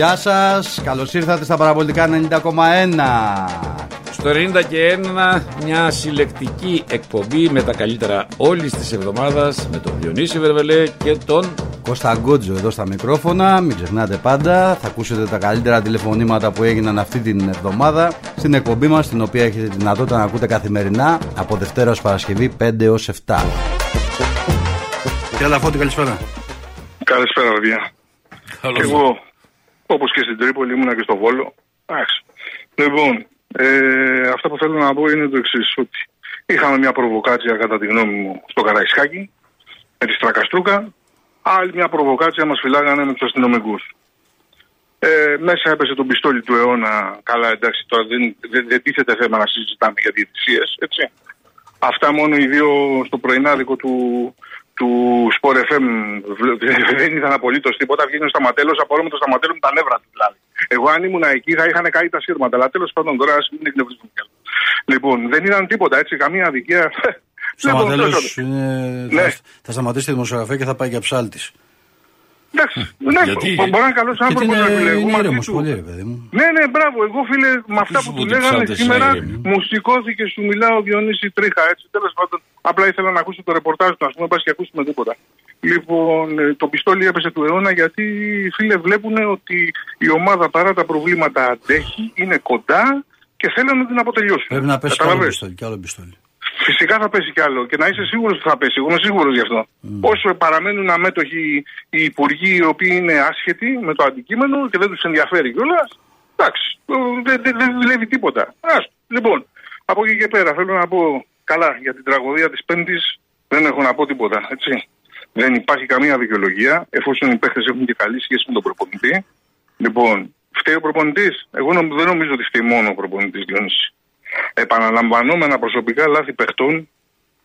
Γεια σας, καλώς ήρθατε στα παραπολιτικά 90,1 Στο 90 και 1 μια συλλεκτική εκπομπή με τα καλύτερα όλης της εβδομάδας με τον Διονύση Βερβελέ και τον Κώστα Γκότζο εδώ στα μικρόφωνα, μην ξεχνάτε πάντα Θα ακούσετε τα καλύτερα τηλεφωνήματα που έγιναν αυτή την εβδομάδα Στην εκπομπή μας, την οποία έχετε τη δυνατότητα να ακούτε καθημερινά Από Δευτέρας ως Παρασκευή 5 έως 7 Κύριε Λαφώτη, καλησπέρα. Καλησπέρα, παιδιά. Και εγώ, όπως και στην Τρίπολη, ήμουνα και στο Βόλο. Εντάξει. Λοιπόν, ε, αυτό που θέλω να πω είναι το εξής: Ότι είχαμε μια προβοκάτσια, κατά τη γνώμη μου, στο Καραϊσκάκι, με τη Στρακαστρούκα. Άλλη μια προβοκάτσια μας φυλάγανε με τους αστυνομικούς. Ε, μέσα έπεσε το πιστόλι του αιώνα. Καλά, εντάξει, τώρα δεν, δεν, δεν τίθεται θέμα να συζητάμε για διαιτησίες, έτσι. Αυτά μόνο οι δύο στο πρωινάδικο του, του Sport FM δεν είδαν απολύτως τίποτα. Βγαίνει ο Σταματέλος, απορώ με το Σταματέλο με τα νεύρα του δηλαδή. Εγώ αν ήμουν εκεί θα είχαν καεί τα σύρματα. Αλλά τέλος πάντων τώρα ας μην εκνευρίζουμε πια. Λοιπόν, δεν είδαν τίποτα έτσι, καμία αδικία. Σταματέλος Λοιπόν, είναι... Ναι. θα, θα σταματήσει τη δημοσιογραφία και θα πάει για ψάλτης Εντάξει, ναι, Γιατί; μπορεί να είναι καλός Γιατί άνθρωπος είναι, να φίλε. Εγώ είναι μαζί ήρεμος του. πολύ ρε παιδί μου Ναι, ναι, μπράβο. Εγώ φίλε, με αυτά σου που πω του ότι λέγανε ψάλτες σήμερα, είναι ήρεμοι. μου σηκώθηκε, σου μιλάω Διονύση Τρίχα. Έτσι, τέλος πάντων, απλά ήθελα να ακούσω το ρεπορτάζ του, ας πούμε, πας και ακούσουμε τίποτα. Λοιπόν, ε, το πιστόλι έπεσε του αιώνα γιατί φίλε βλέπουν ότι η ομάδα παρά τα προβλήματα αντέχει, είναι κοντά και θέλουν να την αποτελειώσουν. Πρέπει να πέσει κι άλλο Καταλαβες; πιστόλι, κι άλλο πιστόλι. Φυσικά θα πέσει κι άλλο και να είσαι σίγουρος ότι θα πέσει. Εγώ είμαι σίγουρος γι' αυτό. Όσο παραμένουν αμέτωχοι οι υπουργοί οι οποίοι είναι άσχετοι με το αντικείμενο και δεν τους ενδιαφέρει κιόλας, εντάξει, ε, δεν, δεν, δεν δουλεύει τίποτα. Ας, λοιπόν, από εκεί και πέρα θέλω να πω καλά για την τραγωδία της Πέμπτης. Δεν έχω να πω τίποτα, έτσι. Δεν υπάρχει καμία δικαιολογία εφόσον οι παίχτε έχουν και καλή σχέση με τον προπονητή. Λοιπόν, φταίει ο προπονητής. Εγώ νομ- δεν νομίζω ότι φταίει μόνο ο προπονητής Διόνυση. Επαναλαμβανόμενα προσωπικά λάθη παιχτών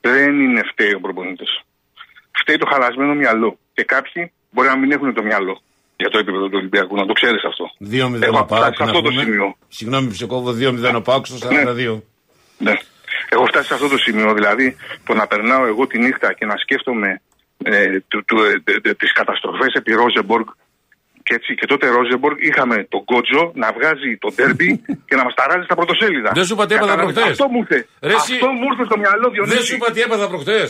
δεν είναι φταίει ο προπονητής. Φταίει το χαλασμένο μυαλό. Και κάποιοι μπορεί να μην έχουν το μυαλό για το επίπεδο του Ολυμπιακού. Να το ξέρεις αυτό. 2-0 Έχω ο Πάοκ. φτάσει σε αυτό το σημείο. Συγγνώμη που σε κόβω 2-0 ο Πάοκ στο 42. Ναι. Έχω φτάσει σε αυτό το σημείο. Δηλαδή, το να περνάω εγώ τη νύχτα και να σκέφτομαι ε, του, του, ε, τε- τε- τις καταστροφές επί Ρόζεμποργκ και, έτσι, και τότε Ρόζεμποργκ είχαμε τον Κότζο να βγάζει το ντέρμπι και να μας ταράζει στα πρωτοσέλιδα. Δεν σου είπα τι έπαθα Κατάλαβες, προχτές. Αυτό μου ήρθε. Ρε, εσύ- Αυτό μου ήρθε στο μυαλό, Διονύση. Δεν σου είπα τι έπαθα προχτές.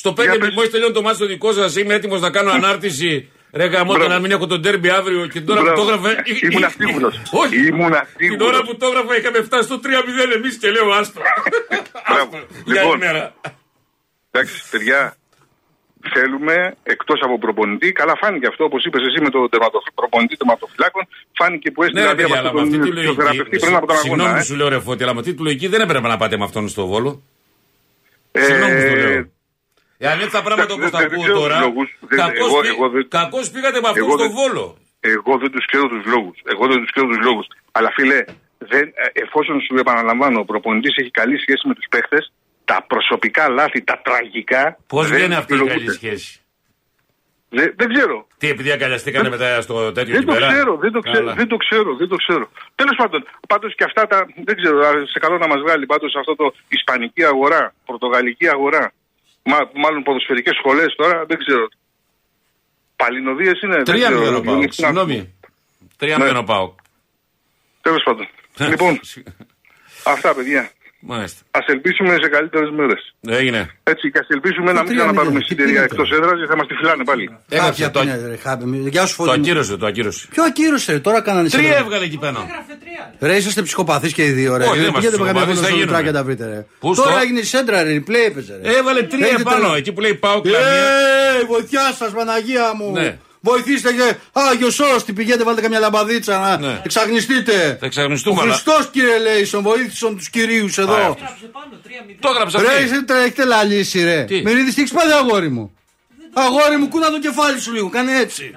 Στο 5 Για πες. μόλις τελειώνει το μάτι το δικό σας, είμαι έτοιμος να κάνω ανάρτηση. Ρε γαμώτα Μπράβο. να μην έχω τον τέρμπι αύριο και την ώρα που το Μπράβο. έγραφε. Ήμουνα σίγουρος. Όχι. Ήμουνα Την σίγουρος. ώρα που το έγραφα είχαμε φτάσει στο 3-0 εμείς και λέω άστο. Μπράβο. Άστο. Λοιπόν. Για ημέρα. Εντάξει, παιδιά, θέλουμε εκτός από προπονητή. Καλά, φάνηκε αυτό όπως είπες εσύ με τον τερματοφυ... προπονητή τερματοφυλάκων. Φάνηκε που Ναι, έστειλε ρε αντί παιδιά, από αλλά με αυτή τον τη λογική. φυσιοθεραπευτή πριν από τον Συγγνώμη αγώνα. που ε. σου λέω ρε φώτη, αλλά με αυτή τη λογική δεν έπρεπε να πάτε με αυτόν στο βόλο. Ε, Συγγνώμη που το λέω. Εάν έτσι τα πράγματα δεν- όπω τα δεν ακούω ξέρω τους τώρα, λόγους. Δεν- κακώς εγώ- πή- εγώ δεν- κακώς πήγατε με αυτόν εγώ στο δεν- βόλο. Εγώ δεν τους ξέρω τους λόγους. Εγώ δεν τους ξέρω τους λόγους. Αλλά φίλε, δεν, ε, εφόσον σου επαναλαμβάνω, ο προπονητής έχει καλή σχέση με τους παίχτες, τα προσωπικά λάθη, τα τραγικά. Πώς δεν βγαίνει αυτή η καλή δικαιολογούνται. σχέση. Δεν, δεν ξέρω. Τι, επειδή αγκαλιαστήκανε μετά στο τέτοιο Δεν εκεί το πέρα. ξέρω, δεν το ξέρω, Καλά. δεν το ξέρω, δεν το ξέρω. Τέλος πάντων, πάντως και αυτά τα. Δεν ξέρω, α, σε καλό να μας βγάλει πάντως αυτό το Ισπανική αγορά, Πορτογαλική αγορά. Μα, μάλλον ποδοσφαιρικές σχολές τώρα, δεν ξέρω. Παλινοδίες είναι. Τρία μηδέν ο Πάοκ. Συγγνώμη. Τρία Ναι. μηδέν ο Πάοκ. Τέλος πάντων. λοιπόν, αυτά παιδιά. Μάλιστα. Α ελπίσουμε σε καλύτερες μέρες. Έγινε. Έτσι, και ας ελπίσουμε να μην τρία ξαναπάρουμε μηδέν, τι συντηρία πίνετε. εκτός έδρας γιατί θα μας τη φυλάνε πάλι. Έγραψε Κάποια το, πίνετε, ρε, χάπη μου. Γεια σου το Φώτη μου. ακύρωσε, το ακύρωσε. Ποιο ακύρωσε, ρε, τώρα κάνανε Τρία σύνδεση. έβγαλε εκεί πέρα. Ρε, είσαστε ψυχοπαθείς και οι δύο, ρε. Όχι, δεν είμαστε Πηγαίνετε με καμιά ψυχοπαθείς, φωτο θα στο γίνουμε. Λουτράκι να τα βρείτε, ρε. Πού Τώρα στο; έγινε η σέντρα, ρε, replay έπαιζε, ρε. Έβαλε τρία Έχετε πάνω. το- Εκεί που λέει Πάοκ καμία. Ε, βοηθιά σας, Παναγία μου. Ναι. Βοηθήστε και. Άγιο Σώρο, τι πηγαίνετε, βάλτε καμιά λαμπαδίτσα να Ναι. εξαγνιστείτε. Θα Ο εξαγνιστούμε, αλλά. Χριστός, κύριε Λέισον, βοήθησαν τους κυρίους εδώ. Α, Το έγραψε Ρε, αυτή. εσύ τώρα έχετε λαλήσει, ρε. Τι; Μερίδη, τι έχεις πάθει, αγόρι μου; Αγόρι μου, κούνα το κεφάλι σου λίγο, κάνε έτσι.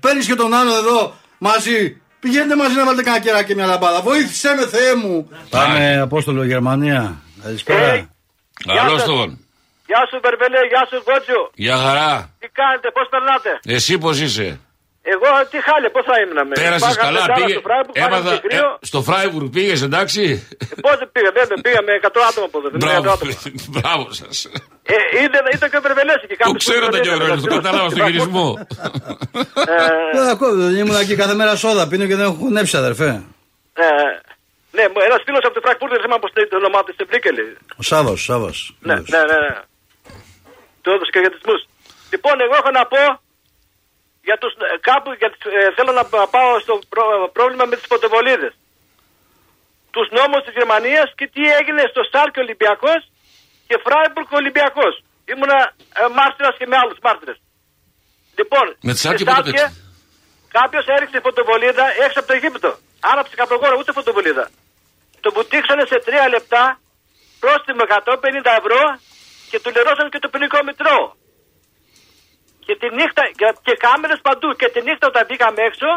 Παίρνεις και τον άλλο εδώ μαζί. Πηγαίνετε μαζί να βάλετε κανένα κεράκι και μια λαμπάδα. Βοήθησέ με, Θεέ μου. Πάμε, Απόστολο Γερμανία. Καλησπέρα. Καλώ τον. Γεια σου Μπερβελέ, γεια σου Γκότζο. Γεια χαρά. Τι κάνετε, πώς περνάτε; Εσύ πώς είσαι; Εγώ τι χάλια, πώς θα ήμουν με. Πέρασες καλά, πήγε. Στο Φράιμπουργκ, Έμαθα, ε, στο Φράιμπουργκ πήγες, εντάξει; Πώς δεν πήγα, δεν πήγα με 100 άτομα από εδώ. Μπράβο, μπράβο σας. Ε, ήταν, ήταν και ο Περβελέ εκεί κάπου. Το ξέρω τα και ο το κατάλαβα στον γυρισμό. Δεν ακούω, ήμουν εκεί κάθε μέρα σόδα πίνω και δεν έχω χωνέψει, αδερφέ. Ε, ναι, ένας φίλος από τη Φραγκφούρτη, δεν θυμάμαι πώς το όνομά του, στην Βρήκελη. Ο Σάβα, Σάβα. Ναι, ναι, ναι. Ναι. Του έδωσε και για Λοιπόν, εγώ έχω να πω για τους, ε, κάπου για, ε, θέλω να πάω στο πρόβλημα με τις φωτοβολίδες. Τους νόμους της Γερμανίας και τι έγινε στο Σάρκι Ολυμπιακός και Φράιμπουργκ Ολυμπιακός. Ήμουνα ε, μάρτυρας και με άλλους μάρτυρες. Λοιπόν, με Σάρκι κάποιος έριξε φωτοβολίδα έξω από το Αιγύπτο. Άναψε καπνογόρο, ούτε φωτοβολίδα. Το μπουτίξανε σε τρία λεπτά, πρόστιμο 150 ευρώ και του λερώσαν και το ποινικό μητρό και τη νύχτα και κάμερες παντού. Και τη νύχτα όταν μπήκαμε έξω,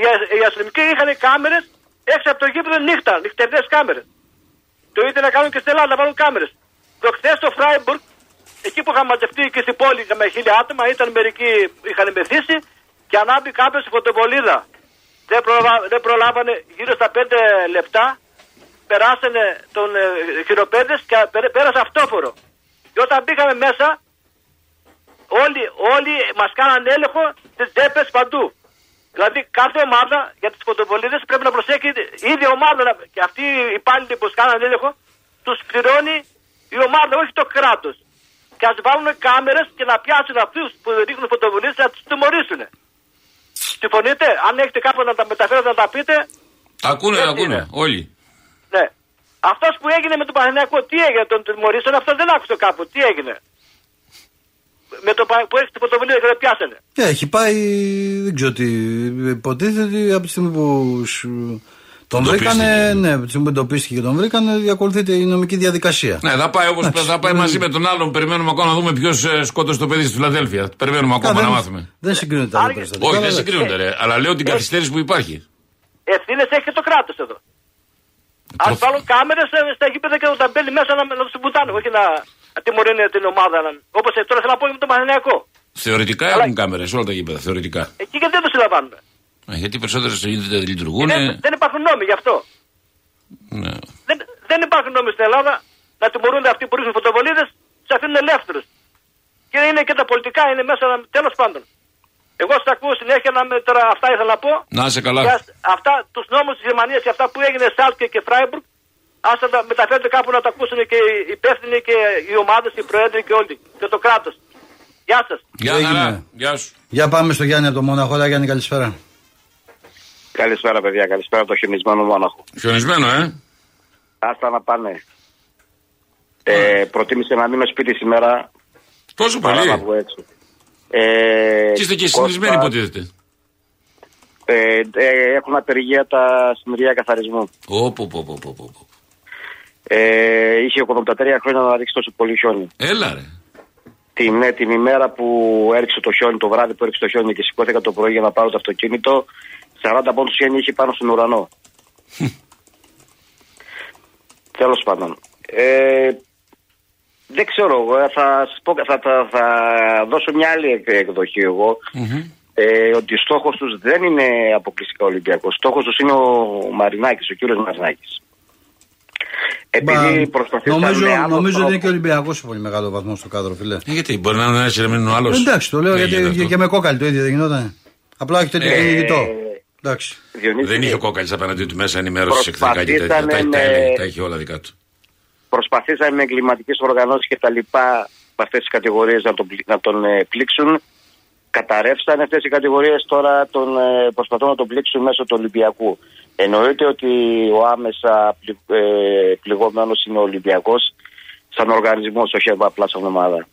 οι, οι αστυνομικοί είχαν κάμερες έξω από το γήπεδο νύχτα, νυχτερινές κάμερες. Το ίδιο να κάνουν και στην Ελλάδα, να βάλουν κάμερες. Το χθες στο Φράιμπουργκ, εκεί που είχαμε μαζευτεί και στην πόλη με χίλια άτομα, ήταν μερικοί είχαν μεθύσει και ανάμπη κάποιος στη φωτοβολίδα. Δεν, προλάβα, δεν προλάβανε γύρω στα 5 λεπτά, περάσανε τον ε, χειροπέδες και πέρασε αυτόφορο. Και όταν μπήκαμε μέσα, όλοι, όλοι μας κάνανε έλεγχο τι τσέπε παντού. Δηλαδή κάθε ομάδα για τις φωτοβολίδες πρέπει να προσέχει η ίδια ομάδα και αυτοί οι υπάλληλοι που κάνανε έλεγχο τους πληρώνει η ομάδα, όχι το κράτος. Και ας βάλουν κάμερες και να πιάσουν αυτούς που ρίχνουν φωτοβολίδες να τους τιμωρήσουν. Συμφωνείτε, αν έχετε κάπου να τα μεταφέρετε να τα πείτε. Ακούνε, ακούνε, όλοι. Ναι. Αυτός που έγινε με τον Παναγιακό, τι έγινε, τον τιμωρήσανε, αυτός δεν άκουσε κάπου, τι έγινε; Με το που έχει την πρωτοβουλία και δεν πιάσανε. Και ε, έχει πάει, δεν ξέρω τι, υποτίθεται από τη στιγμή που τον βρήκανε, ναι, από τη στιγμή που εντοπίστηκε και τον βρήκανε, ακολουθείται η νομική διαδικασία. Ναι, θα πάει όπως θα πάει μαζί με τον άλλον. Περιμένουμε ακόμα να δούμε ποιος ε, σκότωσε το παιδί στη Φιλαδέλφια. Περιμένουμε ακόμα να μάθουμε. Δεν συγκρίνονται τα περιστατικά. Όχι, δεν συγκρίνονται, ρε. Αλλά λέω την καθυστέρηση που υπάρχει. Ευθύνες έχει και το κράτος εδώ. Α βάλουν κάμερες στα γήπεδα και όταν μπαίνει μέσα να, να τους μπουτάνε, όχι να, τιμωρούν την ομάδα. Όπως τώρα θέλω να πω με τον Παναγιακό. Θεωρητικά Αλλά... έχουν κάμερες όλα τα γήπεδα. Θεωρητικά. Εκεί και δεν το συλλαμβάνουν. Ε, γιατί περισσότερες δεν λειτουργούν. Δεν, δεν υπάρχουν νόμοι γι' αυτό. Ναι. Δεν, δεν υπάρχουν νόμοι στην Ελλάδα να τιμωρούνται αυτοί που ρίχνουν φωτοβολίδες, τους αφήνουν ελεύθερους. Και είναι και τα πολιτικά είναι μέσα, τέλος πάντων. Εγώ σας ακούω συνέχεια να με, τώρα αυτά ήθελα να πω. Να σε καλά. αυτά, τους νόμους της Γερμανίας και αυτά που έγινε Σάλκε και Φράιμπουργκ, Α τα μεταφέρετε κάπου να τα ακούσουν και οι υπεύθυνοι και οι ομάδες, οι προέδροι και όλοι. Και το κράτος. Γεια σας. Γεια, Γεια σου. Για πάμε στο Γιάννη από το Μόναχο. Γεια Γιάννη, καλησπέρα. Καλησπέρα, παιδιά. Καλησπέρα από το χιονισμένο Μόναχο. Χιονισμένο, ε. Άστα να πάνε. Ε, προτίμησε να μείνω σπίτι σήμερα. Τόσο πολύ. Να βγω έξω. Ε, και είστε και συνηθισμένοι, υποτίθεται. Ε, ε, έχουν απεργία τα συνεργεία καθαρισμού. Όπο, πω, πω, πω, πω. Ε, είχε 83 χρόνια να ρίξει τόσο πολύ χιόνι. Έλα ρε. Την, ναι, την ημέρα που έριξε το χιόνι, το βράδυ που έριξε το χιόνι και σηκώθηκα το πρωί για να πάρω το αυτοκίνητο, 40 πόντους χιόνι είχε πάνω στον ουρανό. Τέλος πάντων. Ε, δεν ξέρω, εγώ θα, πω, θα, θα, θα δώσω μια άλλη εκδοχή ε, ότι ο στόχος τους δεν είναι αποκλειστικά Ολυμπιακός. Στόχος τους είναι ο Μαρινάκης, ο κύριος Μαρινάκης. Επειδή προσπαθήσαμε. Νομίζω, νομίζω ότι είναι και ο Ολυμπιακός σε πολύ μεγάλο βαθμό στο κάδρο, φιλέ. Ε, γιατί μπορεί να είναι ένας και να ο άλλος. Εντάξει, το λέω γιατί και με κόκαλη το ίδιο δεν γινόταν. Απλά έχει τέτοιο κυνηγητό. Εντάξει. Δεν είχε ο κόκαλης απέναντί του μέσα ενημέρωσης εκθετικά και τέτοια. Τα έχει όλα δικά του. Προσπαθήσαμε με εγκληματικές οργανώσεις και τα λοιπά με αυτές τις κατηγορίες να τον ε, πλήξουν καταρρεύσαν αυτές οι κατηγορίες, τώρα τον, ε, προσπαθούν να τον πλήξουν μέσω του Ολυμπιακού. Εννοείται ότι ο άμεσα πλη, ε, πληγωμένος είναι ο Ολυμπιακός, σαν οργανισμός, όχι απλά σαν ομάδα.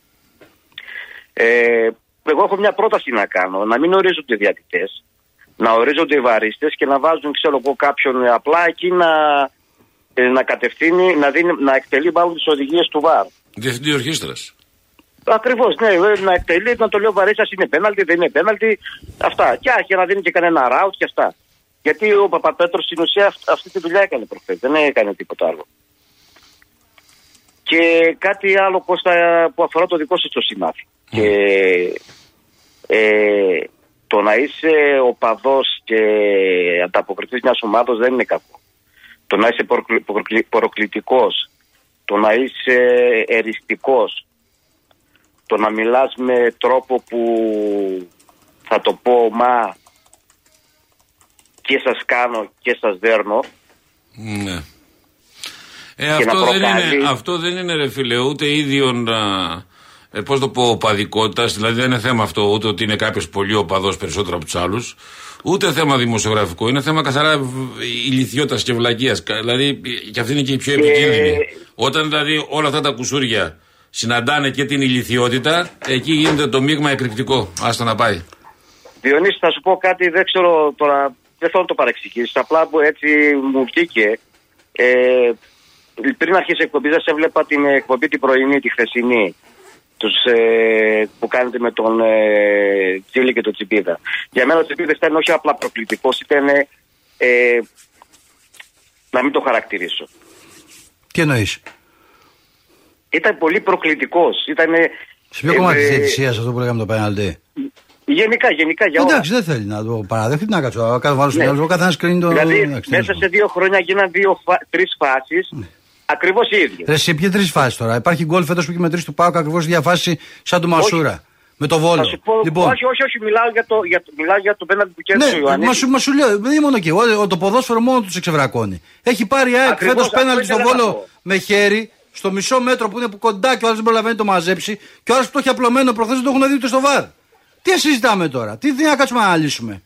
Ε, εγώ έχω μια πρόταση να κάνω, να μην ορίζονται οι διατητέ, να ορίζονται οι βαρίστες και να βάζουν, ξέρω εγώ, κάποιον απλά εκεί να, ε, να κατευθύνει, να, δίνει, να εκτελεί μάλλον τις οδηγίες του ΒΑΡ. Διευθυντή ορχήστρας. Ακριβώς, ναι, ε, να εκτελεί, να το λέω βαρύσα είναι πέναλτι, δεν είναι πέναλτι. Αυτά. Και άρχιε να δίνει και κανένα ράουτ και αυτά. Γιατί ο Παπαπέτρο στην ουσία αυτή τη δουλειά έκανε προχθές, δεν έκανε τίποτα άλλο. Και κάτι άλλο Κώστα, που αφορά το δικό σας το συνάφι. Mm. Και, ε, το να είσαι οπαδός και ανταποκριτής μιας ομάδος δεν είναι κακό. Το να είσαι προκλητικός, το να είσαι εριστικός, το να μιλάς με τρόπο που θα το πω μα και σας κάνω και σας δέρνω. Ναι. Ε, αυτό, δεν είναι, αυτό δεν είναι ρε φίλε ούτε ίδιον ε, πώς το πω, οπαδικότητας. Δηλαδή δεν είναι θέμα αυτό ούτε ότι είναι κάποιος πολύ οπαδός περισσότερο από τους άλλους. Ούτε θέμα δημοσιογραφικό. Είναι θέμα καθαρά ηλικιότητας και βλακείας. Δηλαδή και αυτή είναι και η πιο επικίνδυνη. Όταν δηλαδή όλα αυτά τα κουσούρια συναντάνε και την ηλικιότητα, εκεί γίνεται το μείγμα εκρηκτικό. Άστα να πάει. Διονύση, θα σου πω κάτι, δεν ξέρω τώρα, δεν θέλω να το παρεξηγήσεις. Απλά που έτσι μου βγήκε. Ε, πριν αρχίσει η εκπομπή, δεν σε βλέπα την εκπομπή την πρωινή, τη χθεσινή τους, ε, που κάνετε με τον ε, Τσίλη και τον Τσιπίδα. Για μένα ο Τσιπίδα ήταν όχι απλά προκλητικός, ήταν ε, να μην το χαρακτηρίσω. Τι εννοείς; Ήταν πολύ προκλητικός. Ήτανε, Σε ποιο κομμάτι ε, της αυτό που λέγαμε το πέναλτι; Γενικά, γενικά για όλα. Εντάξει, δεν θέλει να το παραδεχτεί να κάτσω. Να βάλω στο ναι. ο καθένας κρίνει το. Δηλαδή, μέσα σε δύο χρόνια γίναν τρεις φάσεις. Ναι. Ακριβώς οι ίδιοι. Ρε, σε ποιες τρεις φάσεις τώρα; Υπάρχει γκολ φέτος που έχει μετρήσει του Πάουκ ακριβώς διαφάση σαν του Μασούρα. Με το βόλο. λοιπόν. Όχι, όχι, όχι, μιλάω για το, για, μιλάω για το πέναντι που κέρδισε ναι, ο Μα, μα σου λέω, δεν είναι μόνο εκεί. Ο, το ποδόσφαιρο μόνο τους εξευρακώνει. Έχει πάρει ΑΕΚ φέτος πέναντι στο βόλο με χέρι, στο μισό μέτρο που είναι που κοντά και ο άλλος δεν προλαβαίνει το μαζέψει. Και ο άλλος που το έχει απλωμένο προχθές δεν το έχουν δει ούτε στο βαρ. Τι συζητάμε τώρα, τι, τι να κάτσουμε να αναλύσουμε.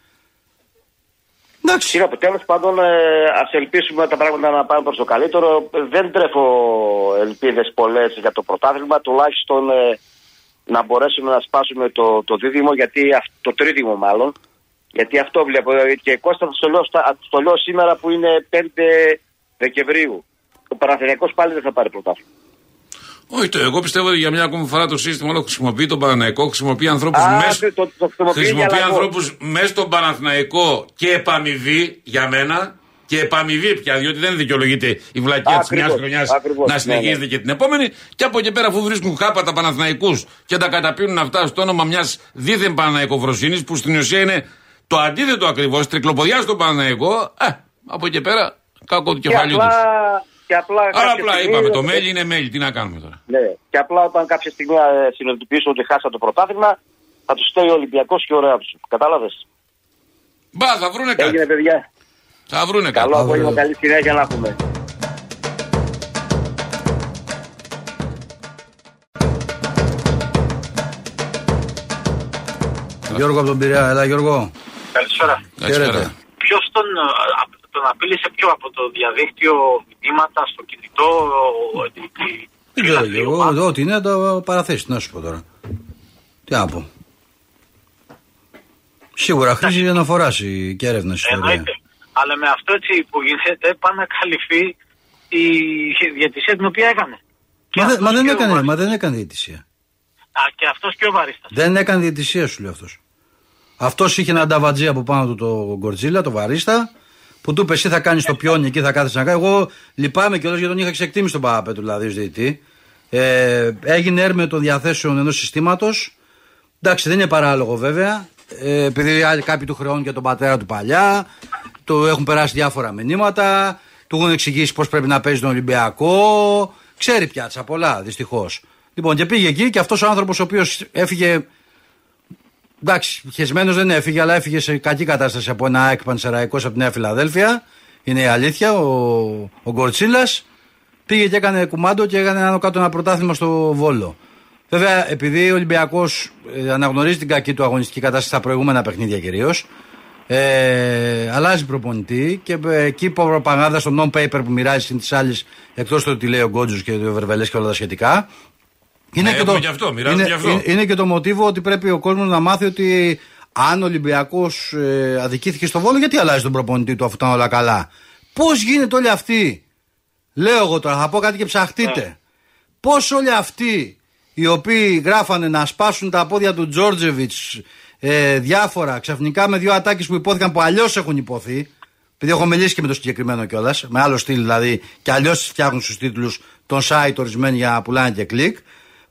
Εντάξει. Είναι τέλος πάντων, ε, ας ελπίσουμε τα πράγματα να πάνε προς το καλύτερο. Δεν τρέφω ελπίδες πολλές για το πρωτάθλημα. Τουλάχιστον ε, να μπορέσουμε να σπάσουμε το, το δίδυμο, γιατί, το τρίδυμο μάλλον. Γιατί αυτό βλέπω. Ε, και Κώστα θα λέω, στο λέω σήμερα που είναι 5 Δεκεμβρίου. Ο Παναθηναϊκός πάλι δεν θα πάρει πρωτάθλημα. Όχι, το, εγώ πιστεύω ότι για μια ακόμη φορά το σύστημα όλο χρησιμοποιεί τον Παναθηναϊκό, χρησιμοποιεί ανθρώπους μέσα χρησιμοποιεί ανθρώπους μέσα στον Παναθηναϊκό και επαμοιβή για μένα και επαμοιβή πια, διότι δεν δικαιολογείται η βλακία της μια χρονιάς να ναι, συνεχίζεται ναι. και την επόμενη. Και από εκεί πέρα, αφού βρίσκουν χάπα τα Παναθηναϊκούς και τα καταπίνουν αυτά στο όνομα μιας δίθεν Παναθηναϊκοφροσύνη, που στην ουσία είναι το αντίθετο ακριβώς, τρικλοποδιά στον Παναθηναϊκό, ε, από εκεί πέρα, κάκο του κεφαλιού τους. Και απλά Άρα απλά στιγμή, είπαμε, το mail είναι mail, τι να κάνουμε τώρα; Ναι, και απλά όταν κάποια στιγμή ε, συνειδητοποιήσω ότι χάσα το πρωτάθλημα, θα τους στέλνει ο Ολυμπιακός και ωραία του. Κατάλαβες; Μπα, θα βρούνε κάτι. Έγινε, παιδιά. Θα βρούνε κάτι. Καλό απόγευμα, καλή συνέχεια να έχουμε. Γιώργο από τον Πειραιά, έλα Γιώργο. Καλησπέρα. Καλησπέρα. Ποιος τον τον απείλησε πιο από το διαδίκτυο, μηνύματα στο κινητό, δεν ξέρω εγώ, ό,τι είναι να το παραθέσεις, να σου πω τώρα. Τι να πω. Σίγουρα χρήση για να φοράσει και έρευνα ιστορία. Αλλά με αυτό έτσι που γίνεται πάνε να καλυφθεί η διαιτησία την οποία έκανε. Μα, δε, μα δεν έκανε, μα δεν έκανε διαιτησία. Α, και αυτός και ο Βαρίστα. Δεν έκανε διαιτησία, σου λέει αυτός. Αυτός είχε ένα νταβατζή από πάνω του το Γκορτζίλα, το Βαρίστα, που του είπε εσύ θα κάνεις το πιόνι εκεί, θα κάθεσαι να κάνεις. Εγώ λυπάμαι κιόλας γιατί τον είχα ξεκτήμει τον Παπαπέτου, δηλαδή ως διαιτητή. Ε, έγινε έρμε των διαθέσεων ενός συστήματος. Εντάξει, δεν είναι παράλογο βέβαια. Ε, επειδή κάποιοι του χρεώνουν για τον πατέρα του παλιά, του έχουν περάσει διάφορα μηνύματα, του έχουν εξηγήσει πώς πρέπει να παίζει τον Ολυμπιακό. Ξέρει πιάτσα πολλά, δυστυχώς. Λοιπόν, και πήγε εκεί και αυτός ο άνθρωπος ο οποίος έφυγε Εντάξει, χεσμένος δεν έφυγε, αλλά έφυγε σε κακή κατάσταση από ένα ΑΕΚ Πανσεραϊκός από τη Νέα Φιλαδέλφια. Είναι η αλήθεια. Ο, ο Γκορτσίλας πήγε και έκανε κουμάντο και έκανε ένα κάτω ένα πρωτάθλημα στο Βόλο. Βέβαια, επειδή ο Ολυμπιακός ε, αναγνωρίζει την κακή του αγωνιστική κατάσταση στα προηγούμενα παιχνίδια κυρίως, ε, αλλάζει προπονητή και ε, εκεί που προπαγάνδα στο non-paper που μοιράζει την της άλλης, εκτός του ότι λέει ο Γκότζους και ο Βερβελές και όλα τα σχετικά, είναι, ναι, και, το, αυτό, είναι, αυτό. είναι και το μοτίβο ότι πρέπει ο κόσμος να μάθει ότι αν ο Ολυμπιακός ε, αδικήθηκε στο βόλο, γιατί αλλάζει τον προπονητή του αφού ήταν όλα καλά. Πώς γίνεται όλοι αυτοί, λέω εγώ τώρα, θα πω κάτι και ψαχτείτε. Ναι. Πώς όλοι αυτοί οι οποίοι γράφανε να σπάσουν τα πόδια του Τζόρτζεβιτς ε, διάφορα ξαφνικά με δύο ατάκες που υπόθηκαν που αλλιώς έχουν υποθεί. Επειδή έχω μιλήσει και με το συγκεκριμένο κιόλας, με άλλο στυλ δηλαδή, και αλλιώς φτιάχνουν στους τίτλους τον site ορισμένοι για να πουλάνε και κλικ.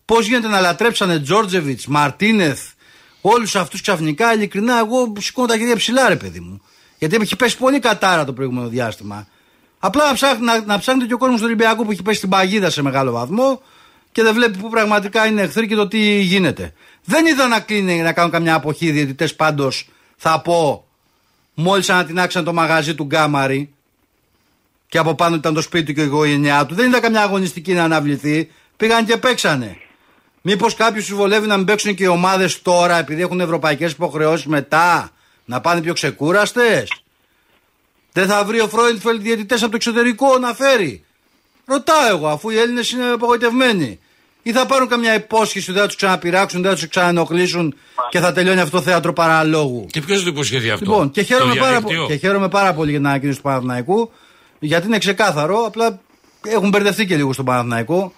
Πώς γίνεται να λατρέψανε Τζόρτζεβιτς, Μαρτίνεθ, Όλους αυτούς ξαφνικά, ειλικρινά, εγώ σηκώνω τα χέρια ψηλά, ρε παιδί μου. Γιατί έχει πέσει πολύ κατάρα το προηγούμενο διάστημα. Απλά να, ψάχνει, να, να ψάχνεται και ο κόσμος του Ολυμπιακού που έχει πέσει στην παγίδα σε μεγάλο βαθμό και δεν βλέπει που πραγματικά είναι εχθροί και το τι γίνεται. Δεν είδα να κλείνει να κάνουν καμιά αποχή διαιτητές πάντως, θα πω, μόλις ανατινάξαν το μαγαζί του Γκάμαρη και από πάνω ήταν το σπίτι του και η οικογένειά του. Δεν είδα καμιά αγωνιστική να αναβληθεί. Πήγαν και παίξανε. Μήπως κάποιου συμβολεύει να μην παίξουν και οι ομάδες τώρα επειδή έχουν ευρωπαϊκές υποχρεώσεις μετά να πάνε πιο ξεκούραστες; Δεν θα βρει ο Φρόιντφελντ διαιτητές από το εξωτερικό να φέρει; Ρωτάω εγώ, αφού οι Έλληνες είναι απογοητευμένοι. Ή θα πάρουν καμιά υπόσχεση ότι δεν θα τους ξαναπειράξουν, δεν θα τους ξαναενοχλήσουν και θα τελειώνει αυτό το θέατρο παραλόγου; Και ποιος το υποσχέθεί αυτό; Λοιπόν, και χαίρομαι, πάρα, και χαίρομαι πάρα πολύ για την ανακοίνωση του Παναθηναϊκού, γιατί είναι ξεκάθαρο, απλά έχουν μπερδευτεί και λίγο στον Παναθηναϊκό.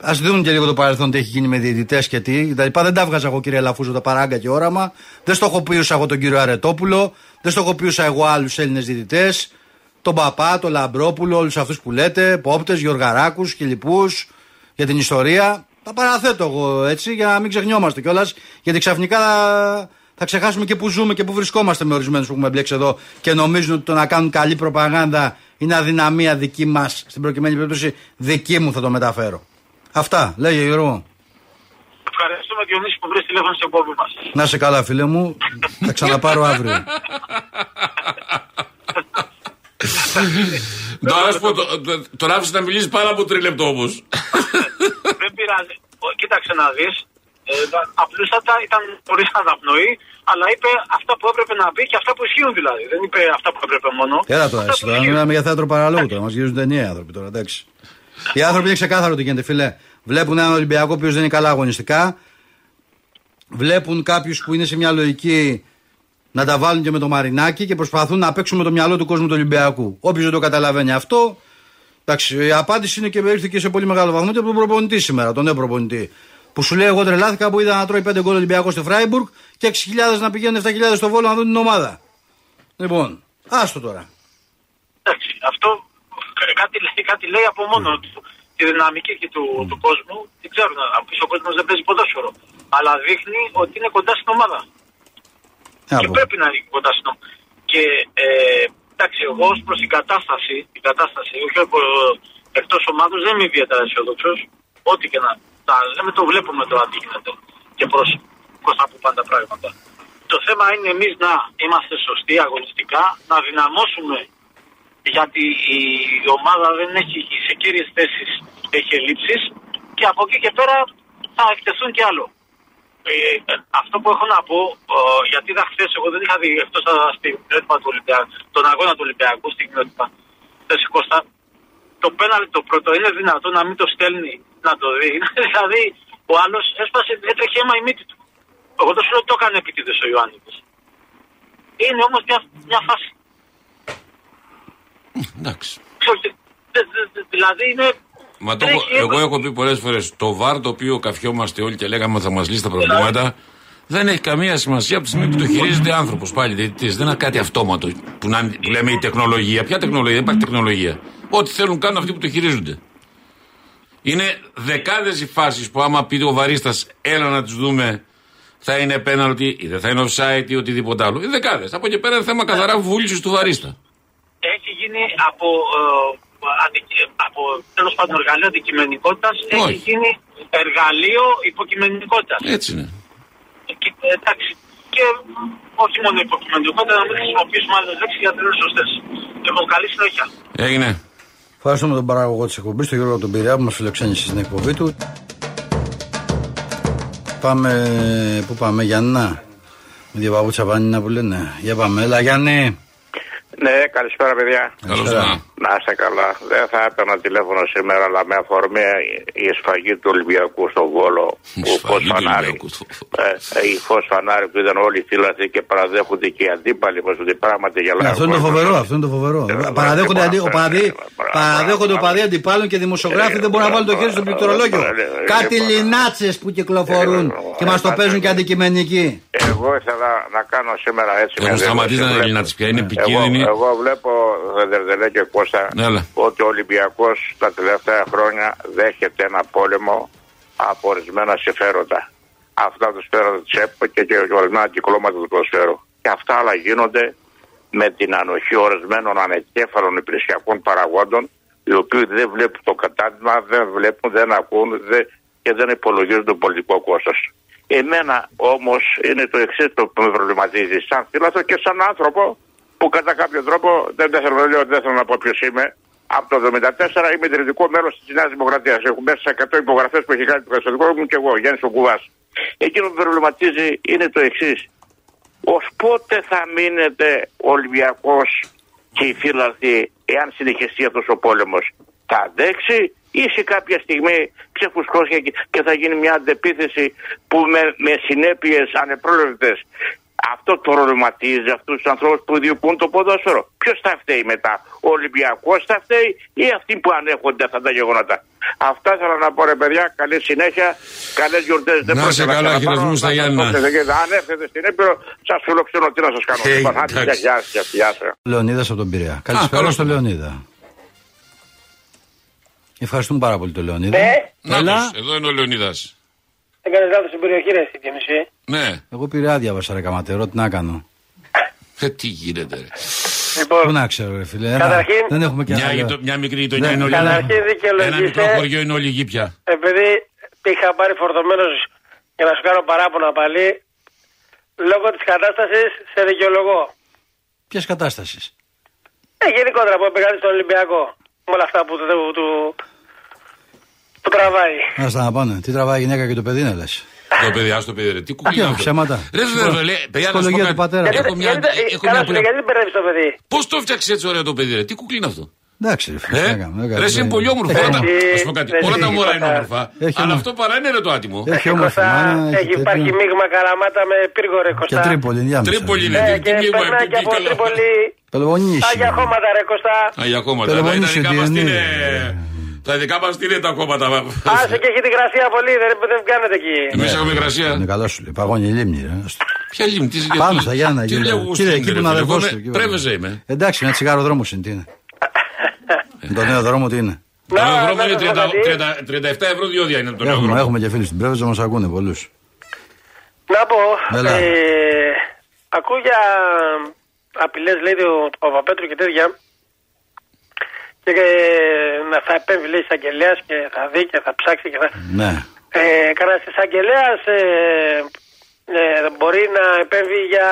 Α δουν και λίγο το παρελθόν τι έχει γίνει με διαιτητές και τι. Τα δεν τα βγάζα εγώ κύριε Λαφούζο τα παράγκα και όραμα. Δεν στοχοποιούσα εγώ τον κύριο Αρετόπουλο. Δεν στοχοποιούσα εγώ άλλους Έλληνες διαιτητές. Τον Παπά, τον Λαμπρόπουλο, όλους αυτούς που λέτε. Πόπτες, Γιωργαράκους και λοιπού για την ιστορία. Τα παραθέτω εγώ έτσι για να μην ξεχνιόμαστε κιόλας. Γιατί ξαφνικά θα ξεχάσουμε και που ζούμε και που βρισκόμαστε με ορισμένους που έχουμε μπλέξει εδώ και νομίζουν ότι το να κάνουν καλή προπαγάνδα είναι αδυναμία δική μας. Στην προκειμένη περίπτωση δική μου θα το μεταφέρω. Αυτά, λέγε Γιώργο. Ευχαριστούμε Διονύση που βρεις τηλέφωνο στην κόμπη μας. Να σε καλά, φίλε μου. θα ξαναπάρω αύριο. Τώρα άφησε να μιλήσει πάρα από τρίλεπτο όμως. Δεν πειράζει. Κοίταξε να δεις. Ε, απλούστατα ήταν πολύ αναπνοή, αλλά είπε αυτά που έπρεπε να πει και αυτά που ισχύουν δηλαδή. Δεν είπε αυτά που έπρεπε μόνο. Έλα τώρα, εσύ τώρα μιλάμε για θέατρο παραλόγου τώρα. Μας γυρίζουν ταινία οι άνθρωποι τώρα, εντάξει. Οι άνθρωποι είναι ξεκάθαρο τι γίνεται, φίλε. Βλέπουν έναν Ολυμπιακό ο οποίος δεν είναι καλά αγωνιστικά. Βλέπουν κάποιους που είναι σε μια λογική να τα βάλουν και με το μαρινάκι και προσπαθούν να παίξουν με το μυαλό του κόσμου του Ολυμπιακού. Όποιος δεν το καταλαβαίνει αυτό, εντάξει, η απάντηση είναι και ήρθε και σε πολύ μεγάλο βαθμό και από τον προπονητή σήμερα, τον νέο προπονητή. Που σου λέει: Εγώ τρελάθηκα που είδα να τρώει 5 γκολ Ολυμπιακός στη Φράιμπουργκ και 6.000 να πηγαίνουν 7.000 στο βόλο να δουν την ομάδα. Λοιπόν, άστο τώρα. Εντάξει, αυτό κάτι λέει, κάτι λέει από μόνο του. Τη δυναμική και του, του κόσμου δεν ξέρουν. Ο κόσμος δεν παίζει ποδόσφαιρο. Αλλά δείχνει ότι είναι κοντά στην ομάδα. Και πρέπει να είναι κοντά στην ομάδα. Και ε, εντάξει, εγώ ως προς την κατάσταση, την κατάσταση όχι εκτός ομάδος δεν είμαι ιδιαίτερα αισιοδόξο. Ό,τι και να. Τα λέμε, το βλέπουμε τώρα τι γίνεται. Και προς τα που πάνε τα πράγματα. Το θέμα είναι εμείς να είμαστε σωστοί αγωνιστικά, να δυναμώσουμε γιατί η ομάδα δεν έχει σε κύριες θέσεις έχει ελλείψεις και από εκεί και πέρα θα εκτεθούν και άλλο. Ε, αυτό που έχω να πω, ε, γιατί είδα χθες, εγώ δεν είχα δει εκτός στην κοινότητα του Ολυμπιακού, τον αγώνα του Ολυμπιακού στην κοινότητα. Θέση Κώστα, το πέναλτι το πρώτο είναι δυνατό να μην το στέλνει να το δει. δηλαδή ο άλλος έσπασε, έτρεχε αίμα η μύτη του. Εγώ το σου λέω το έκανε επίτηδες ο Ιωάννης. Είναι όμως μια, μια φάση. Εντάξει. Δηλαδή είναι Μα το, εγώ έχω πει πολλές φορές το βάρ το οποίο καφιόμαστε όλοι και λέγαμε ότι θα μας λύσει τα προβλήματα δεν έχει καμία σημασία από τη στιγμή που το χειρίζεται άνθρωπος πάλι διαιτητή. Δεν είναι κάτι αυτόματο που, να, που λέμε η τεχνολογία. Ποια τεχνολογία, δεν υπάρχει τεχνολογία. Ό,τι θέλουν κάνουν αυτοί που το χειρίζονται. Είναι δεκάδες οι φάσεις που άμα πει ο βαρίστας, έλα να τι δούμε, θα είναι πέναλτι ή δεν θα είναι offside ή οτιδήποτε άλλο. Είναι δεκάδες. Από εκεί πέρα είναι θέμα καθαρά βούλησης του βαρίστα. Έχει γίνει από ε, από τέλος πάντων εργαλείο αντικειμενικότητας έχει γίνει εργαλείο υποκειμενικότητας. Έτσι είναι. Και, εντάξει. Και όχι μόνο υποκειμενικότητα, να μην χρησιμοποιήσουμε άλλες λέξεις γιατί δεν είναι σωστές. Λοιπόν, καλή συνέχεια. Έγινε. Ευχαριστούμε τον παράγωγο της εκπομπής, τον Γιώργο τον Πειραιά, που μας φιλοξένησε στην εκπομπή του. Πάμε. Πού πάμε, Γιάννα; Με δύο παπούτσα πανίνα που λένε. Για πάμε, έλα Γιάννη. Ναι, καλησπέρα παιδιά. Καλησπέρα. Να είστε καλά. Δεν θα έπαιρνα τηλέφωνο σήμερα, αλλά με αφορμή η σφαγή του Ολυμπιακού στον Βόλο. Που φως φανάρι. Ε, η φως φανάρι που ήταν όλοι θύλαθοι και παραδέχονται και οι αντίπαλοι μα ότι πράγματι γελάνε. Αυτό είναι το φοβερό. Αυτό είναι το φοβερό. Παραδέχονται ο οπαδοί αντιπάλων και δημοσιογράφοι δεν μπορούν να βάλουν το χέρι στο πληκτρολόγιο. Κάτι λινάτσε που κυκλοφορούν και μα το παίζουν και αντικειμενικοί. Εγώ ήθελα να κάνω σήμερα έτσι. Έχουν σταματήσει να είναι λινάτσε πια. Είναι επικίνδυνοι. Εγώ βλέπω, Δερδελέ και Κώστα, ότι ο Ολυμπιακός τα τελευταία χρόνια δέχεται ένα πόλεμο από ορισμένα συμφέροντα. αυτά του σφαίρα του ЧΕΠ και, και ορισμένα κυκλώματα του ποδοσφαίρου. Και αυτά αλλά γίνονται με την ανοχή ορισμένων ανεκέφαλων υπηρεσιακών παραγόντων οι οποίοι δεν βλέπουν το κατάντημα, δεν βλέπουν, δεν ακούν δεν, και δεν υπολογίζουν το πολιτικό κόστος. Εμένα όμως είναι το εξής το που με προβληματίζει, σαν φίλαθρο και σαν άνθρωπο που κατά κάποιο τρόπο δεν θέλω να λέω, δεν θέλω να πω ποιος είμαι. Από το 1974 είμαι ιδρυτικό μέλος της Νέας Δημοκρατίας. Έχω μέσα σε 100 υπογραφές που έχει κάνει το καθεστωτικό μου και εγώ, Γιάννης Οκουβά. Εκείνο που με προβληματίζει είναι το εξής. Ω πότε θα μείνετε Ολυμπιακός και οι φύλαθοι εάν συνεχιστεί αυτός ο πόλεμος; Θα αντέξει ή σε κάποια στιγμή ξεφουσκώσει και θα γίνει μια αντεπίθεση που με, με συνέπειες ανεπρόλεπτες αυτό το προβληματίζει αυτούς τους ανθρώπους που διοικούν το ποδόσφαιρο. Ποιος θα φταίει μετά, ο Ολυμπιακός θα φταίει ή αυτοί που ανέχονται αυτά τα γεγονότα. Αυτά ήθελα να πω ρε παιδιά. Καλή συνέχεια. Καλές γιορτές. Να σε καλά, χαιρετισμού στα Γιάννα. Αν έρθετε στην Ήπειρο, σας φιλοξενώ. Τι να σας κάνω. Γεια σα. Λεωνίδας από τον Πειραιά. Καλησπέρα στο Λεωνίδα. Ευχαριστούμε πάρα πολύ τον Λεωνίδα. Ναι. Εδώ είναι ο Λεωνίδας. Έκανε λάθος στην περιοχή, ρε, στην μισή. Ναι. Εγώ πειρά διάβασα ρε καματερό, τι να κάνω. Ε, τι γίνεται, ρε. Λοιπόν, Πού να ξέρω, ρε φίλε. ένα- Καταρχήν, δεν έχουμε και Μια, άλλο. γειτο- μια μικρή γειτονιά Ναι. είναι όλη. Καταρχήν Ένα δικαιολογήστε, μικρό χωριό είναι όλη γη πια. επειδή είχα πάρει φορτωμένος για να σου κάνω παράπονα πάλι, λόγω της κατάστασης σε δικαιολογώ. Ποιας κατάστασης; Ε, γενικότερα που πήγατε στον Ολυμπιακό. Με όλα αυτά που, που, που, που τραβάει. Άστα να πάνε. Τι τραβάει η γυναίκα και το παιδί να λες. Το παιδί, ας το παιδί, ρε. Τι κουκλί όχι, ψέματα. Ρε, βέβαια, λέει, παιδιά, να σου πω Ψυχολογία κάτι. του πατέρα. Γιατί, Έχω μια, γιατί, έχω καλά μια σου λέει, γιατί δεν μπερδεύεις το παιδί; Πώς το φτιάξει έτσι ωραίο το παιδί, ρε; Τι κουκλί είναι αυτό; Εντάξει, ρε φίλε. Ε, τι να κάνουμε, δεν ρε, εσύ είναι κάνουμε. πολύ όμορφο. Έχει Όλα τα- Έχει- να σου πω κάτι. έχει- Όλα τα μωρά είναι έχει- όμορφα. έχει- Αλλά αυτό παρά είναι ρε το άτιμο. Έχει όμορφη Κωστά, μάνα. έχει υπάρχει τέτοιο. μείγμα καραμάτα με πύργο ρε Και Κωστά. τρίπολη ενδιάμεσα. Τρίπολη είναι. Ε, Τι- και τι μείγμα, περνάει τι- και τι από καλά. Τρίπολη. Πελογονίσι. Άγια χώματα ρε Κωστά. Αγία κόμματα. Τα Πελαγωνίσιο δικά μας τι DNA. είναι. Τα δικά μας τι είναι τα κόμματα. Άσε και έχει την γρασία πολύ, δεν, δεν κάνετε εκεί. Εμείς έχουμε υγρασία. Είναι καλό σου λέει. Παγώνει η λίμνη. ρε. Ποια λίμνη, τι Πάμε στα Γιάννα. Τι κύριε. λέω Κύριε, εκεί που είναι αδερφός σου. εκεί που- Πρέβεζε είμαι. Εντάξει, ένα τσιγάρο δρόμο είναι. Τι είναι. Το νέο δρόμο τι είναι. Το Να, νέο δρόμο να είναι σας πω 30 κάτι. 30 37 ευρώ διόδια είναι το νέο Έχουμε, δρόμο. έχουμε και φίλους στην Πρέβεζα, μας ακούνε πολλούς. Να πω, Έλα. ε, ακούω για απειλές, λέει ο Παπαπέτρου και τέτοια. Και ε, να θα επέμβει, λέει, εισαγγελέας και θα δει και θα ψάξει και θα. Ναι. Ε, Κανένα εισαγγελέας ε, ε, μπορεί να επέμβει για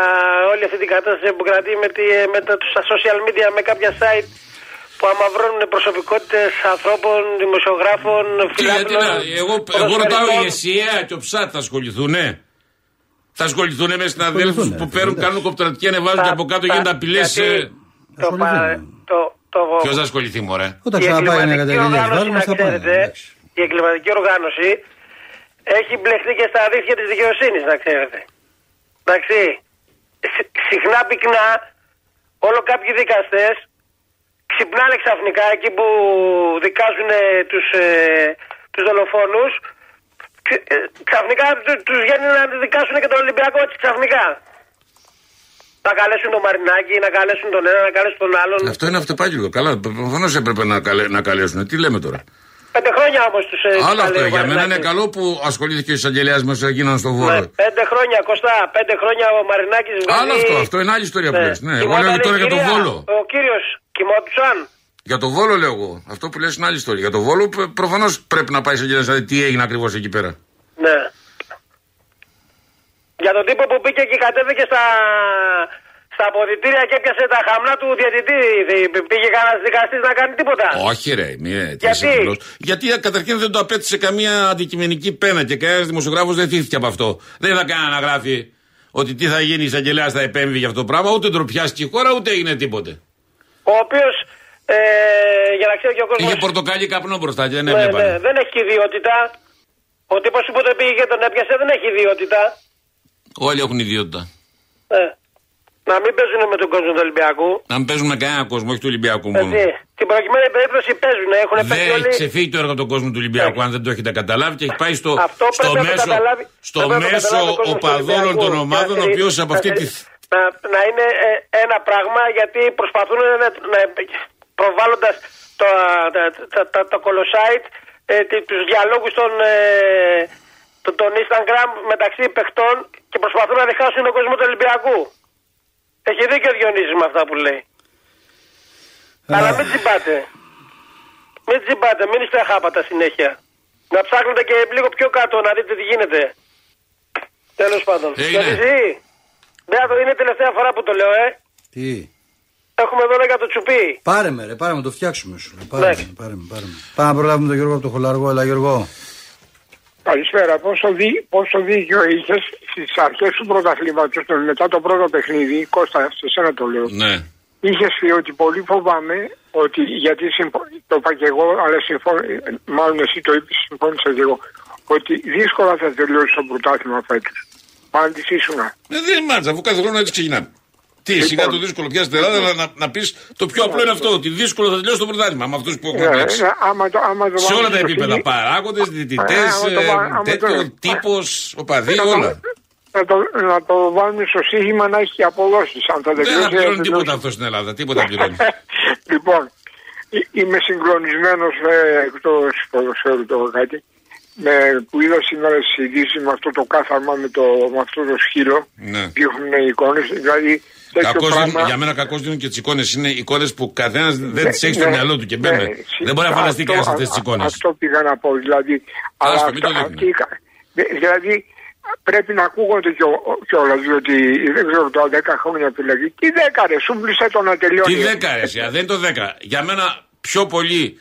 όλη αυτή την κατάσταση που κρατεί με, τη, με τα, στα social media, με κάποια site που αμαυρώνουν προσωπικότητες ανθρώπων, δημοσιογράφων, Τι, γιατί φιλάθλων. να, εγώ, εγώ ρωτάω η ποδοσφαιριστών. ΕΣΥΑ και ο ΨΑΤ θα ασχοληθούνε; Θα ασχοληθούν με συναδέλφους ασχοληθούνε, που ρε, παίρνουν, εντάξει. κάνουν κοπτρατική, ανεβάζουν και από κάτω Τα- γίνονται απειλές. γιατί Το, Ασχοληθούν. πα- το, το, Ποιος θα ασχοληθεί, μωρέ; Όταν η ξαναπάει ένα εγκληματική καταγγελία οργάνωση, βάλουμε να στα πάντα. ξέρετε, εντάξει. η εγκληματική οργάνωση έχει μπλεχτεί και στα αδίφια της δικαιοσύνης, να ξέρετε. Εντάξει, Συ- συχνά πυκνά, όλο κάποιοι δικαστές ξυπνάνε ξαφνικά εκεί που δικάζουν ε, τους, ε, τους δολοφόνους ξε- ε, ξαφνικά του- τους βγαίνει να δικάσουν και τον Ολυμπιακό έτσι ξαφνικά. Να καλέσουν τον Μαρινάκη, να καλέσουν τον ένα, να καλέσουν τον άλλον. Αυτό είναι αυτοπάγγελο. Καλά, προφανώς έπρεπε να, καλέ, να καλέσουν. Τι λέμε τώρα; Πέντε χρόνια όμως τους ε, Άλλο αυτό. καλεί ο Για μένα είναι Μαρινάκης. καλό που ασχολήθηκε ο εισαγγελέας μας έγιναν στο Ναι, βόλο. πέντε χρόνια, Κωστά, πέντε χρόνια ο Μαρινάκης βγάζει. Άλλο αυτό, αυτό είναι άλλη ιστορία που λες. Ναι, εγώ λέω τώρα για τον Βόλο. Ο κύριος κοιμόντουσαν. Για το Βόλο λέω εγώ. Αυτό που λες είναι άλλη ιστορία. Για το Βόλο προφανώς πρέπει να πάει εισαγγελέας να δει τι έγινε ακριβώς εκεί πέρα. Ναι. Για τον τύπο που πήγε και κατέβηκε στα, στα αποδητήρια και έπιασε τα χαμνά του διαιτητή. Δεν Πήγε κανένας δικαστής να κάνει τίποτα. Όχι, ρε, μία Γιατί; Γιατί ε, καταρχήν δεν το απέτησε καμία αντικειμενική πένα και κανένας δημοσιογράφος δεν θύθηκε από αυτό. Δεν θα κάνει να γράφει ότι τι θα γίνει, η εισαγγελέα θα επέμβει για αυτό το πράγμα, ούτε ντροπιάστηκε η χώρα, ούτε έγινε τίποτε. Ο οποίος, ε, για να ξέρει και ο κόσμο. Είχε πορτοκάλι καπνό μπροστά και δεν ναι, έβλεπαν. ναι, δεν έχει ιδιότητα. Ο τύπος που το πήγε και τον έπιασε δεν έχει ιδιότητα. Όλοι έχουν ιδιότητα. Ε, να μην παίζουν με τον κόσμο του Ολυμπιακού. Να μην παίζουν με κανένα κόσμο, όχι του Ολυμπιακού μόνο. Έτσι. Στην προκειμένη περίπτωση παίζουν. Έχουν Δεν παίξει έχει όλοι. ξεφύγει το έργο του κόσμου του Ολυμπιακού, αν δεν το έχετε καταλάβει, και έχει πάει στο, Αυτό στο πρέπει να το μέσο, καταλάβει- στο πρέπει να το μέσο καταλάβει ο κόσμος του οπαδών Ολυμπιακού. των ομάδων, ο Να- οποίο από αυτή να- τη. Να, να είναι ε, ένα πράγμα γιατί προσπαθούν να, να προβάλλοντα το, τα, τα, τα, το κολοσάιτ ε, τι- τους διαλόγους των, ε, το, τον Instagram μεταξύ παιχτών και προσπαθούν να διχάσουν τον κόσμο του Ολυμπιακού. Έχει δίκιο ο Διονύσης με αυτά που λέει. Αλλά μην τσιμπάτε. Μην τσιμπάτε, μην είστε αχάπατα συνέχεια. Να ψάχνετε και λίγο πιο κάτω να δείτε τι γίνεται. Τέλος πάντων. Διονύση, ναι, είναι η τελευταία φορά που το λέω, ε. Τι; Έχουμε εδώ για το τσουπί. Πάρε με, ρε, πάρε με, το φτιάξουμε σου. Πάρε, με, πάρε με, πάρε με. Πάμε να προλάβουμε τον Γιώργο από το Χολαργό, έλα Γιώργο. Καλησπέρα. Πόσο, δί, πόσο δίκιο είχες στις αρχές του πρωταθλήματος, μετά το πρώτο παιχνίδι, Κώστα, σε σένα το λέω. Ναι. Είχες πει ότι πολύ φοβάμαι ότι γιατί συμφω... το είπα και εγώ, αλλά συμφω... μάλλον εσύ το είπες, συμφώνησα και εγώ, ότι δύσκολα θα τελειώσει το πρωτάθλημα φέτος. Πάντη ήσουν. Ε, δεν μάτσα, αφού κάθε χρόνο έτσι ξεκινάμε. Τι, λοιπόν, σιγά το δύσκολο πιάσεις την Ελλάδα, να, να πεις το πιο απλό είναι αυτό, ότι δύσκολο θα τελειώσει το πρωτάθλημα με αυτούς που έχουν ναι, παίξει. ναι, άμα το, άμα το Σε όλα τα βάλεις στο επίπεδα. σύνη- Παράγοντες, διαιτητές, Ε, άμα το βά- άμα τέτοιο, το- τύπος, οπαδοί, να το- όλα. Να το, να το βάλουμε στο σύγχυμα να έχει και αποδόσεις. Αν θα Δεν θα τελειώσει. πληρώνει θα τίποτα τελειώσει. αυτό στην Ελλάδα. Τίποτα πληρώνει. λοιπόν, εί- είμαι συγκλονισμένος ε, εκτός ποδοσφαίρου το κάτι. Με, που είδα σήμερα στις ειδήσεις με αυτό το κάθαρμα με, το, με αυτό το σκύλο. Ναι. Δείχνουν εικόνες. Δηλαδή, τέτοιο Κακώς πράγμα. δίνουν- για μένα κακώ δίνουν και τις εικόνες. Είναι εικόνες που καθένας δεν τις έχει στο Ναι, μυαλό του και μπαίνουν. ναι, δεν μπορεί να φανταστεί αυτό- κανένα αυτές τις α- εικόνες. Αυτό πήγα να πω. Δηλαδή, αλλά Άστο, μην το αυτό- δείχνει. αυτή η κα- δε- δηλαδή πρέπει να ακούγονται κιόλας, διότι δεν ξέρω τώρα 10 χρόνια επιλογή. Τι δέκαρε, σου πλήσε το να τελειώνει. Τι δέκα ρε, εσύ, α, δεν είναι το δέκα. Για μένα πιο πολύ,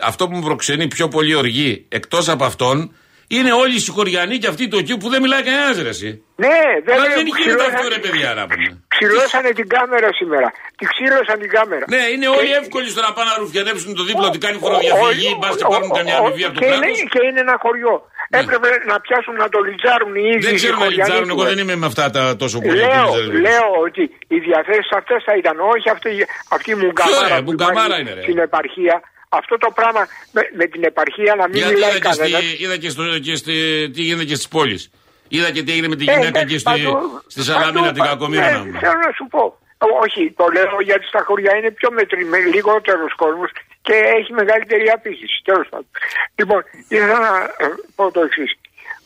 αυτό που μου προξενεί πιο πολύ οργή εκτός από αυτόν, είναι όλοι οι συγχωριανοί και αυτοί το εκεί που δεν μιλάει κανένας ρε. Εσύ. Ναι, δεν Αλλά λέω, δεν γίνεται ξυλώσανε- αυτό ρε παιδιά να πούμε. Ξυλώσανε την κάμερα σήμερα. Τη ξύλωσαν την κάμερα. Ναι, είναι όλοι εύκολοι στο να πάνε να ρουφιανέψουν το δίπλο ότι κάνει φοροδιαφυγή, μπας και πάρουν καμιά αμοιβή από το και, κράτος. είναι, και είναι ένα χωριό. Έπρεπε να πιάσουν να το λιτζάρουν οι ίδιοι. Δεν οι ξέρω να χωριανοί λιτζάρουν, του, εγώ ε. δεν είμαι με αυτά τα τόσο πολύ. Λέω, που λιτζάρουν. λέω ότι οι διαθέσεις αυτές θα ήταν όχι αυτή, αυτή η μουγκαμάρα ρε, που μουγκαμάρα υπάρχει είναι, ρε. στην επαρχία. Αυτό το πράγμα με, με την επαρχία να μην Γιατί μιλάει είδα και, στη, κανένα. είδα και, στο, και στη, τι γίνεται και στις πόλεις. Είδα και τι έγινε με τη Ε, γυναίκα ναι, εκεί στη, παντού- στη Σαλαμίνα, παντού- την κακομοίρα ναι, να πούμε. Θέλω να σου πω. Όχι, το λέω γιατί στα χωριά είναι πιο μετρημένο, λιγότερο κόσμο και έχει μεγαλύτερη απήχηση. Τέλος πάντων. Λοιπόν, ήθελα να ε, πω το εξής.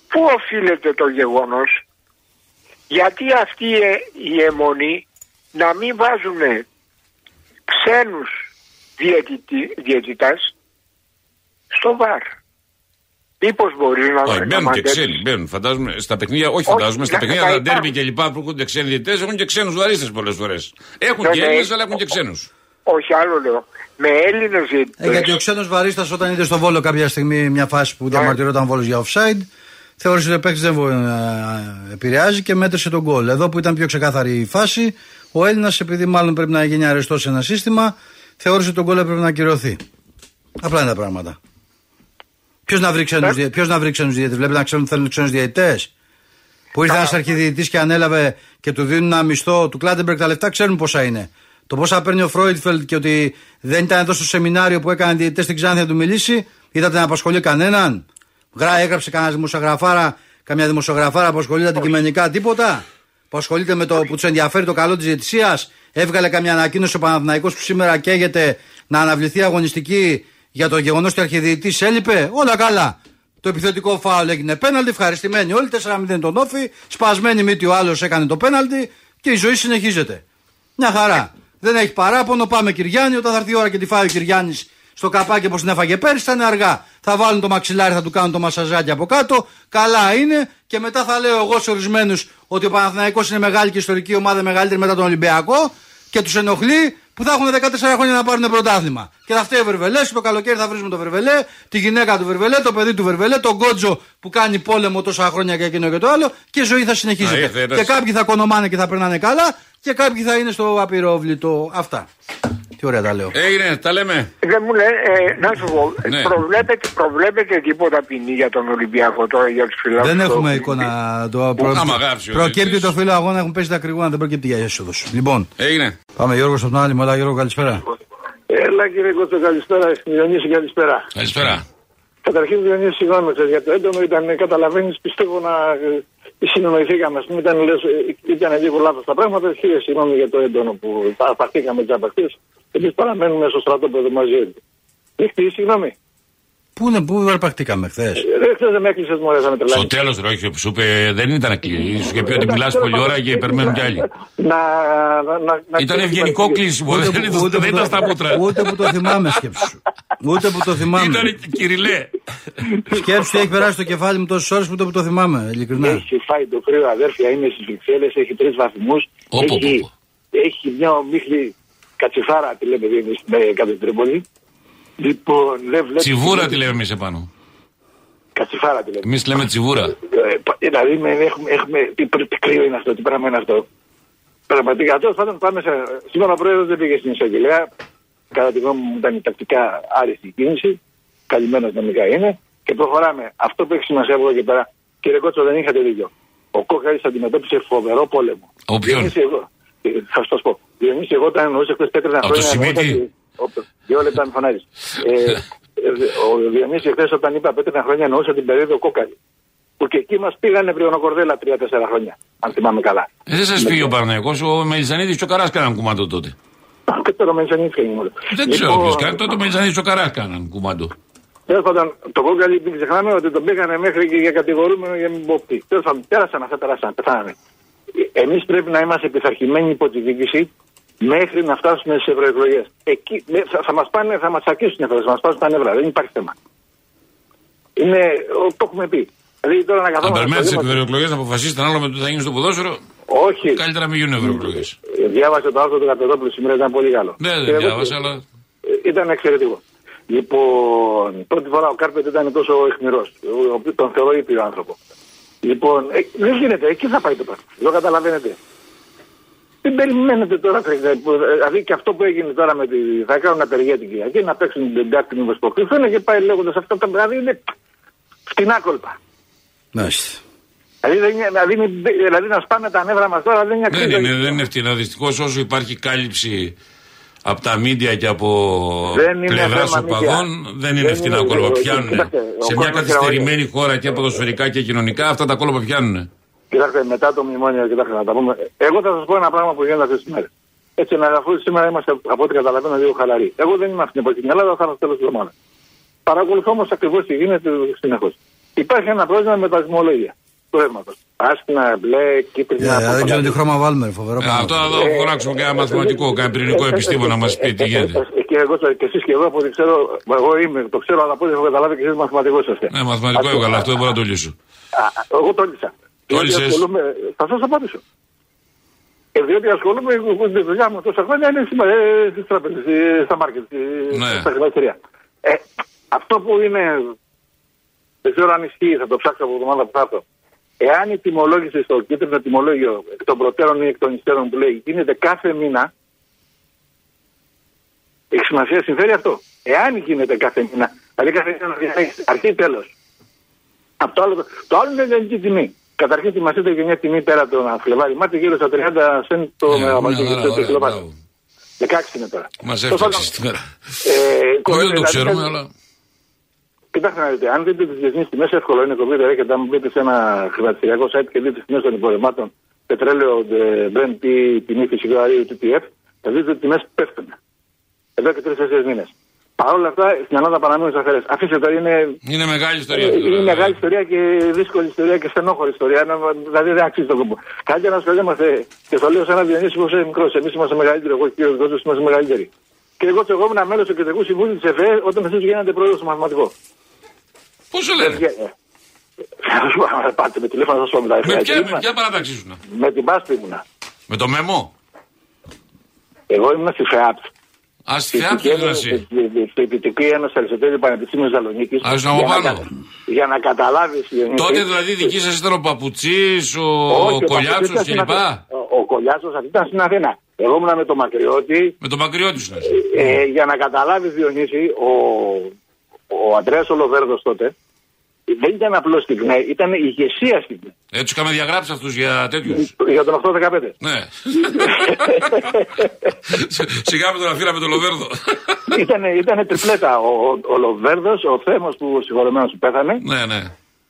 Πού οφείλεται το γεγονός, γιατί αυτή ε, η αιμονή να μην βάζουν ξένους διαιτητάς στο βαρ. Μήπως μπορεί να Όχι, να μπαίνουν και μαντέψεις. ξένοι. Μπαίνουν, φαντάζομαι. Στα παιχνίδια, όχι Όχι, φαντάζομαι, στα να- παιχνίδια να τα υπάρχουν. ντέρμπι και λοιπά που έρχονται ξένοι διαιτητές έχουν και ξένους βαρίστες πολλές φορές. Έχουν Ναι, και ναι. Έλληνες, αλλά έχουν και ξένους. Όχι, άλλο λέω. Με Έλληνες διαιτητέ. Ε, γιατί ο ξένος βαρίστας όταν είδε στο βόλο κάποια στιγμή μια φάση που διαμαρτυρόταν βόλος για offside, θεώρησε ότι ο παίκτης δεν βο- ε, επηρεάζει και μέτρησε τον γκολ. Εδώ που ήταν πιο ξεκάθαρη η φάση, ο Έλληνας, επειδή μάλλον πρέπει να γίνει αρεστός σε ένα σύστημα, θεώρησε ότι τον γκολ έπρεπε να ακυρωθεί. Απλά είναι τα πράγματα. Ποιος να βρει ξένους διαιτητές, Βλέπεις να ξέρουν ότι θέλουν ξένους διαιτητές; Που ήρθε ένα αρχιδιαιτητής και ανέλαβε και του δίνουν ένα μισθό του Κλάντεμπεργκ τα λεφτά, ξέρουν πόσα είναι. Το πόσα παίρνει ο Φρόιντφελτ και ότι δεν ήταν εδώ στο σεμινάριο που έκανε διαιτητές στην Ξάνθη να του μιλήσει, είδατε να απασχολεί κανέναν; Γρά, έγραψε κανένας δημοσιογραφάρα, καμιά δημοσιογραφάρα που ασχολείται αντικειμενικά τίποτα; Που ασχολείται με το που τους ενδιαφέρει το καλό της διαιτησίας; Έβγαλε καμιά ανακοίνωση ο Παναθηναϊκός που σήμερα καίγεται να αναβληθεί αγωνιστική για το γεγονός ότι ο αρχιδιαιτητή έλειπε. Όλα καλά. Το επιθετικό φάουλ έγινε πέναλτι, ευχαριστημένοι όλοι. 4-0 τον όφη. Σπασμένη μύτη ο άλλος έκανε το πέναλτι και η ζωή συνεχίζεται. Μια χαρά. Δεν έχει παράπονο. Πάμε Κυριάννη. Όταν θα έρθει η ώρα και τη φάει ο Κυριάννης στο καπάκι όπως την έφαγε πέρυσι, θα είναι αργά. Θα βάλουν το μαξιλάρι, θα του κάνουν το μασαζάκι από κάτω. Καλά είναι. Και μετά θα λέω εγώ σε ορισμένους ότι ο Παναθηναϊκός είναι μεγάλη και ιστορική ομάδα, μεγαλύτερη μετά τον Ολυμπιακό. Και τους ενοχλεί που θα έχουν 14 χρόνια να πάρουν πρωτάθλημα. Και θα φταίει ο Βερβελέ, το καλοκαίρι θα βρίζουμε το Βερβελέ, τη γυναίκα του Βερβελέ, το παιδί του Βερβελέ, τον Γκότζο που κάνει πόλεμο τόσα χρόνια και εκείνο και το άλλο και η ζωή θα Α, συνεχίζεται. ήρθε ένας. και κάποιοι θα κονομάνε και θα περνάνε καλά και κάποιοι θα είναι στο απειρόβλητο. Αυτά. Τι ωραία τα λέω. Έγινε, τα λέμε. Δεν μου λέει, ε, να σου πω, Ναι. προβλέπετε, προβλέπετε τίποτα ποινή για τον Ολυμπιακό τώρα για τους φιλάθλους. Δεν έχουμε εικόνα. Το προ... άμα γράψει ο Προκύπτει διαιτητής. το φίλο αγώνα, έχουν πέσει τα κρυγόνα, δεν προκύπτει για έσοδος. Λοιπόν, Έγινε. πάμε Γιώργος στον άλλη, μαλά Γιώργο, καλησπέρα. Έλα κύριε Κώστο, καλησπέρα. Διονύση, καλησπέρα. Καλησπέρα. Καταρχήν, Διονύση, συγγνώμη σας, για το έντονο ήταν, καταλαβαίνεις, πιστεύω να ε, συνονοηθήκαμε. Α πούμε, ήταν, λες, ε, ήταν λίγο λάθος τα πράγματα. Χίλια συγγνώμη για το έντονο που τα απαρθήκαμε τζάμπα χθες. Εμείς παραμένουμε στο στρατόπεδο μαζί. Δεχτεί, συγγνώμη. Πού είναι, πού αρπαχτήκαμε χθες; Χθε δεν με έκλεισες μου, με τρελάνεις. Στο τέλος, Ρόχιο, σου είπε δεν ήταν κλείσει. Σου είχε πει ότι μιλάς πολλή ώρα και περιμένουν κι άλλοι. Να, να, να, Ήταν ευγενικό κλείσιμο. Δεν ήταν- δεν ήταν στα μούτρα. Ούτε που το θυμάμαι, σκέψου. Ούτε που το θυμάμαι. Ήταν κυριλέ. Σκέψου, έχει περάσει το κεφάλι μου τόσες ώρες που ούτε που το θυμάμαι, ειλικρινά. Έχει φάει το κρύο αδέρφια, είναι στις Βρυξέλλες, έχει τρεις βαθμούς. Όπο, Έχει, όπο. έχει μια ομίχλη κατσιφάρα, τη λέμε εμείς με κάτω στην Τρίπολη. Λοιπόν, δεν βλέπεις. Τσιβούρα τη λέμε εμείς επάνω. Κατσιφάρα τη λέμε. Εμείς λέμε τσιβούρα. Ε, πα- Δηλαδή με, έχουμε, έχουμε, τι, πρ- τι κρύο είναι αυτό, τι πράγμα είναι αυτό. Πραγματικά, τέλος πάντων πάμε σε. Σήμερα ο πρόεδρος δεν πήγε στην εισαγγελέα. Κατά τη γνώμη μου ήταν η τακτικά άριστη κίνηση. Καλυμμένος νομικά είναι. Και προχωράμε. Αυτό που έχει σημασία από εδώ και πέρα, κύριε Κότσο, δεν είχατε δίκιο. Ο Κόκαρη αντιμετώπισε φοβερό πόλεμο. Ο ποιον; Διονύση εγώ. Ε, Θα σα πω. Διονύση εγώ όταν εννοούσε χθες πέτρινα Από το χρόνια. Σιμίτι; εννοούσα ότι- ο- Δύο λεπτά με φωνάζεις. Ε, ε, ο Διονύση χθες όταν είπα πέτρινα χρόνια εννοούσε την περίοδο Κόκαρη. Που και εκεί μας πήγανε βριονοκορδέλα τρία-τέσσερα χρόνια. Αν θυμάμαι καλά. Ε, Δεν σας πήγε ο Παναγιακό, ο Μελισανίδη και ο Καράς κάναν κουμάντο τότε. Και τώρα με ενσανήθηκα μόνο. Δεν ξέρω ποιος κάνει. Τότε ο Μελισανίδη και ο Καράς κάναν κουμάντο. Τέλος πάντων, το κόκαλι μην ξεχνάμε ότι τον πήγανε μέχρι και για κατηγορούμενο για μην πω τι. Τέλος πάντων, πέρασαν αυτά, πέρασαν, πεθάνανε. Εμείς πρέπει να είμαστε πειθαρχημένοι υπό τη διοίκηση μέχρι να φτάσουμε στις ευρωεκλογές. Εκεί με- θα, θα μας πάνε, θα μας τσακίσουν οι ευρωεκλογές, θα μας πάρουν τα νεύρα. Δεν υπάρχει θέμα. Είναι, ο, το έχουμε πει. Δηλαδή τώρα να Αν καθόμαστε. περιμένετε στο τι Δήμο- ευρωεκλογές να αποφασίσετε ανάλογα με το τι θα γίνει στο ποδόσφαιρο, Όχι. καλύτερα να μην γίνουν ευρωεκλογές. Ε, Διάβασε το άρθρο του Καπεδόπουλου σήμερα, ήταν πολύ καλό. Ναι, Και δεν εγώ- διάβασα, αλλά. Ε, Ήταν εξαιρετικό. Λοιπόν, πρώτη φορά ο Κάρπετ ήταν τόσο αιχμηρός. Τον θεωρώ ήπιο άνθρωπο. Λοιπόν, ε, δεν γίνεται, εκεί θα πάει το πράγμα. Δεν καταλαβαίνετε. Τι περιμένετε τώρα, ε, ε, δηλαδή και αυτό που έγινε τώρα με τη. Θα κάνουν απεργία την Κυριακή, να παίξουν την Τεντάκτη μήπως προκριθούν και πάει λέγοντας αυτά τα δηλαδή είναι φτηνά κόλπα. Μάλιστα. Δηλαδή, δεν είναι- δηλαδή, είναι- δηλαδή να σπάνε τα νεύρα μας τώρα δεν είναι Δεν αξίζει. είναι, δεν είναι φτηνά. Δυστυχώς όσο υπάρχει κάλυψη από τα μίντια και από Δεν είναι πλευρά θέμα οπαδών, media. δεν είναι Δεν φτηνά είναι- κόλπα. ε, Πιάνουν. κοιτάξτε, ο Σε μια κόσμος καθυστερημένη χώρα και ποδοσφαιρικά και κοινωνικά αυτά τα κόλπα πιάνουν. Κοιτάξτε, μετά το μνημόνιο, κοιτάξτε να τα πούμε. Εγώ θα σας πω ένα πράγμα που γίνεται αυτέ τι μέρε. Έτσι, να αφού σήμερα είμαστε, από ό,τι καταλαβαίνω, λίγο χαλαροί. Εγώ δεν είμαι αυτή την εποχή στην Ελλάδα, θα είμαι στο τέλος της εβδομάδα. Παρακολουθώ όμως ακριβώς τι γίνεται συνεχώς. Υπάρχει ένα πρόβλημα με τα δημολόγια του ρεύματο. Άσπινα, μπλε, κίτρινα. Ε, Δεν ξέρω τι πορτοκαλί. χρώμα βάλουμε, ρε, φοβερό Ε, πράγμα. αυτό θα δω φωνάξουμε και ένα μαθηματικό, κανένα πυρηνικό επιστήμονα να μας πει τι γίνεται. Ε, Και εγώ και εσείς και εγώ από ό,τι ξέρω, εγώ είμαι, το ξέρω, αλλά από ό,τι έχω καταλάβει και εσείς μαθηματικός είστε. Ναι, μαθηματικό Αυτό- έβγαλα, αυτό δεν μπορώ να το λύσω. Α, α, Εγώ το έλυσα. Διότι έλυσες. ασχολούμαι- Θα σας απαντήσω. Ε, διότι ασχολούμαι, εγώ, τη δουλειά μου τόσα χρόνια είναι σήμερα ε, στις τράπεζες, ε, στα μάρκετ, ε, Ναι. στα χρηματιστήρια. Ε, αυτό που είναι, δεν ξέρω αν ισχύει, θα το ψάξω από την εβδομάδα που θα έρθω. Εάν η τιμολόγηση στο κίτρινο τιμολόγιο εκ των προτέρων ή εκ των υστέρων που λέει γίνεται κάθε μήνα, έχει σημασία, συμφέρει αυτό. Εάν γίνεται κάθε μήνα, δηλαδή κάθε μήνα να διαλέγεις αρχή τέλος. Αυτό άλλο, το άλλο είναι η ελληνική τιμή. Καταρχήν θυμαστείτε και μια τιμή πέρα από τον Φλεβάρι. Μάτι γύρω στα 30 σεν το Ναι, μεγαβατό μια χαρά, ωραία, κιλοβάτ. μπράβο. 16 είναι τώρα. Μα Το έφτιαξε πάντων, σήμερα. ε, Όχι, κολλάει, δεν το δηλαδή, ξέρουμε, δηλαδή, αλλά. Κοιτάξτε να δείτε, αν δείτε τις διεθνείς τιμές, εύκολο είναι κομπίτερ και αν μπείτε σε ένα χρηματιστηριακό site και δείτε τις τιμές των υπορρεμμάτων, πετρέλαιο, ε, Brent ή τιμή φυσικού αερίου TTF, θα δείτε ότι οι τιμές πέφτουν. Εδώ και τρει-τέσσερι μήνες. Παρ' όλα αυτά, στην Ελλάδα παραμένουν σταθερέ. Αφήστε τώρα, είναι, Είναι μεγάλη ιστορία. ε, αυτή είναι τώρα. μεγάλη ιστορία και δύσκολη ιστορία και στενόχωρη ιστορία. Είναι- Δηλαδή δεν αξίζει τον κόπο. Καλύτερα να ασχολιόμαστε και το λέω σε ένα Διονύση που είναι μικρός. Εμείς είμαστε μεγαλύτεροι. Εγώ και ο κύριος Δότσο είμαστε μεγαλύτεροι. Και εγώ εγώ ήμουν μέλος του Κεντρικού Συμβούλου της ΕΦΕ όταν εσεί γίνατε πρόεδρος στο μαθηματικό. Πόσο λένε; Ε, ε, Θα σου πω, άμα Πάτε με τηλέφωνο, θα σας πω μετά. Με Ε, ποια, ήμουνα- με ποια παράταξη ήσουν; Με την Πάσπη ήμουνα. Με το μεμό; Εγώ ήμουν στη ΦΕΑΠ. Α, στη θεά ποιο ήσουν εσύ. Στη Δυτική Ένωση Αριστοτέλης Πανεπιστήμιος Θεσσαλονίκης. Α, ήσουν από πάνω. Για να καταλάβεις. Τότε δηλαδή δική σας ήταν ο Παπουτσής, ο Όχι, ο Κολιάτσο Παπουτσής ήταν κλπ. στην Αθήνα. Ο, ο Κολιάτσος αυτή ήταν στην Αθήνα. Εγώ ήμουν με το Μακριώτη. Με τον Μακριώτη σου. Ε, για να καταλάβεις, Διονύση, ο, ο Αντρέα Ολοβέρδος τότε δεν ήταν απλώ στην ΚΝΕ, ήταν η ηγεσία στην ΚΝΕ. Έτσι είχαμε διαγράψει αυτούς για τέτοιους. Για τον 8-15. Ναι. Σιγά με τον αφήρα με τον Λοβέρδο. Ήτανε, ήτανε τριπλέτα. Ο, ο, ο Λοβέρδο, ο Θέμος που ο συγχωρεμένος που πέθανε ναι, ναι.